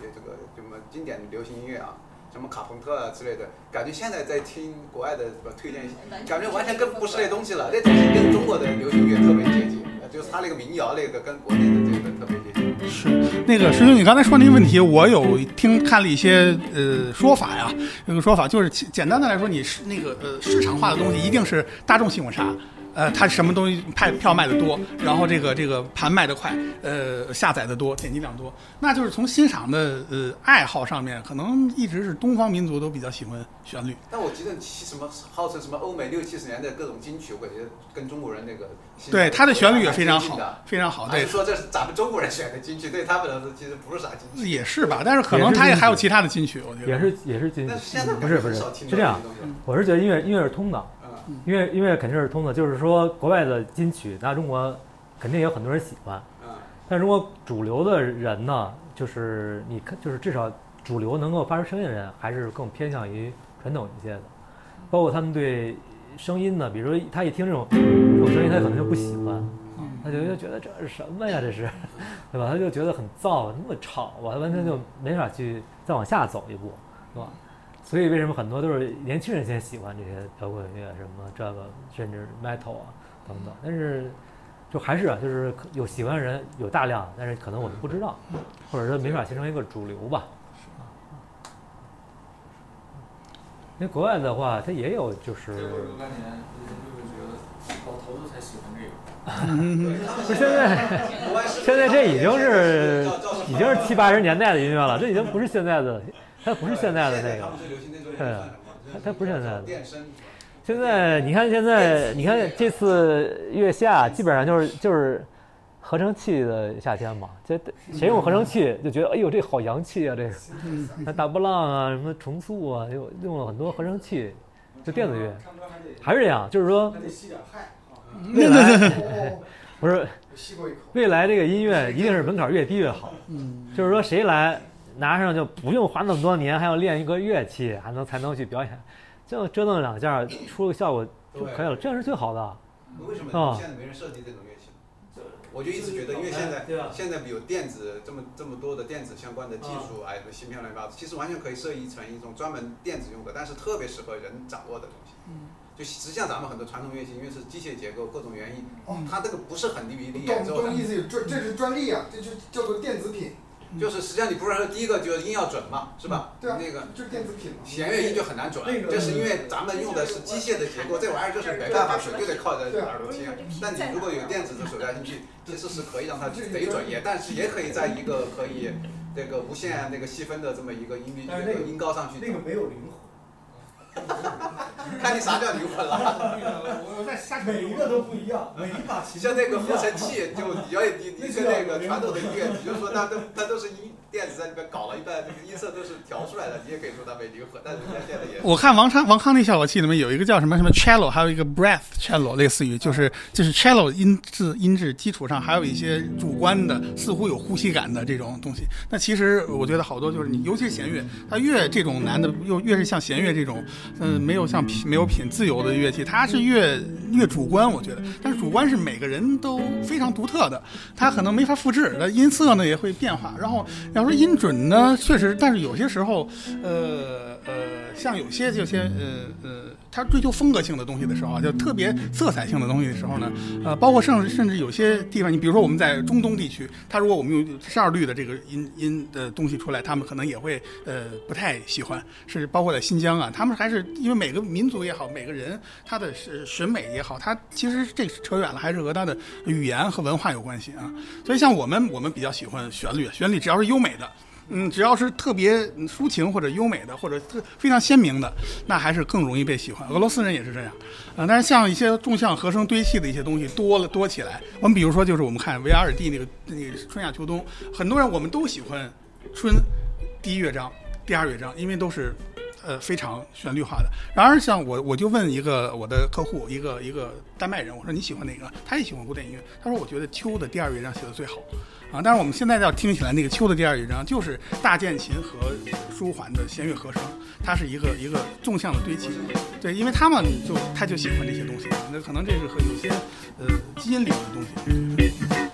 这个什么经典的流行音乐啊，什么卡朋特啊之类的，感觉现在在听国外的什么推荐，感觉完全跟不是那东西了，那东西跟中国的流行音乐特别接近，就是他那个民谣那个跟国内的这个特别接近。是那个师兄，你刚才说那个问题，我有听看了一些呃说法呀，有个说法就是简单的来说，你是那个呃市场化的东西一定是大众喜欢啥。呃，它什么东西派票卖的多，然后这个这个盘卖的快，呃，下载的多，点击量多，那就是从欣赏的呃爱好上面，可能一直是东方民族都比较喜欢旋律。但我记得什么号称什么欧美六七十年代各种金曲，我感觉跟中国人那个对他的旋律也非常好，非常好。对，说这是咱们中国人选的金曲，对他们来说其实不是啥金曲。也是吧，但是可能他也还有其他的金曲，我觉得也是也是金曲。不是不是，是这样，我是觉得音乐音乐是通的。音乐音乐肯定是通的，就是说国外的金曲，那中国肯定也有很多人喜欢。嗯。但如果主流的人呢，就是你看，就是至少主流能够发出声音的人，还是更偏向于传统一些的。包括他们对声音呢，比如说他一听这种这种声音，他可能就不喜欢，他就就觉得这是什么呀？这是，(laughs) 对吧？他就觉得很燥，那么吵啊，他完全就没法去再往下走一步，是吧？所以为什么很多都是年轻人先喜欢这些摇滚乐什么这个甚至 metal 啊等等，但是就还是啊，就是有喜欢的人有大量，但是可能我们不知道，或者说没法形成一个主流吧。因为国外的话，它也有就是。再过若干年，人就会觉得老头子才喜欢这个。不 (laughs) 是 (laughs) 现在，(laughs) 现在这已经是已经是七八十年代的音乐了，这已经不是现在的，它不是现在的那个，对，它它不是现在的。现在你看，现在你看这次月下基本上就是就是合成器的夏天嘛，这谁用合成器就觉得哎呦这好洋气啊，这个那大波浪啊什么重塑啊，又用了很多合成器，就电子乐还是这样，就是说。未来 (laughs) 不是未来这个音乐一定是门槛越低越好。嗯，就是说谁来拿上就不用花那么多年，还要练一个乐器，还能才能去表演，就折腾两下出个效果就可以了，这样是最好的。为什么现在没人设计这种乐器？我就一直觉得，因为现在现在有电子这么这么多的电子相关的技术，哎，什么芯片乱七八糟，其实完全可以设计成一种专门电子用的，但是特别适合人掌握的东西。嗯。就实际上咱们很多传统乐器，因为是机械结构，各种原因，它这个不是很利于演奏的。懂意思？专这是专利啊，这就叫做电子品。就是实际上你不是说第一个就是音要准嘛，是吧？对啊。那个就是电子品嘛。弦乐音就很难准，就是因为咱们用的是机械的结构，这玩意儿就是没办法准，就得靠着耳朵听。但你如果有电子的手加进去，其实是可以让它贼准，也但是也可以在一个可以那个无限那个细分的这么一个音那个音高上去。那个没有灵魂。(laughs) 看你啥叫灵魂了？(laughs) 我在下每一个都不一样，(laughs) 每一把琴像那个合成器，就你要你你是那个传统的音乐，你就说它都它都是音电子在里面搞了一半，那个音色都是调出来的，你也可以说它没灵魂。但是现在也我看王昌王康那效果器里面有一个叫什么什么 cello，还有一个 breath cello，类似于就是就是 cello 音质音质基础上还有一些主观的似乎有呼吸感的这种东西。那其实我觉得好多就是你，尤其是弦乐，它越这种难的又越是像弦乐这种。嗯，没有像品没有品自由的乐器，它是越越主观，我觉得。但是主观是每个人都非常独特的，它可能没法复制。那音色呢也会变化。然后要说音准呢，确实，但是有些时候，呃呃，像有些这些呃呃。他追求风格性的东西的时候啊，就特别色彩性的东西的时候呢，呃，包括甚至甚至有些地方，你比如说我们在中东地区，他如果我们用十二律的这个音音的东西出来，他们可能也会呃不太喜欢。是包括在新疆啊，他们还是因为每个民族也好，每个人他的审审美也好，他其实这扯远了，还是和他的语言和文化有关系啊。所以像我们，我们比较喜欢旋律，旋律只要是优美的。嗯，只要是特别抒情或者优美的，或者特非常鲜明的，那还是更容易被喜欢。俄罗斯人也是这样，啊，但是像一些纵向和声堆砌的一些东西多了多起来，我们比如说就是我们看维瓦尔蒂那个那个春夏秋冬，很多人我们都喜欢春第一乐章、第二乐章，因为都是呃非常旋律化的。然而像我我就问一个我的客户，一个一个丹麦人，我说你喜欢哪个？他也喜欢古典音乐，他说我觉得秋的第二乐章写的最好。啊，但是我们现在要听起来那个秋的第二乐章，就是大键琴和舒缓的弦乐和声，它是一个一个纵向的堆砌。对，因为他们就他就喜欢这些东西，那可能这是和有些呃基因里的东西。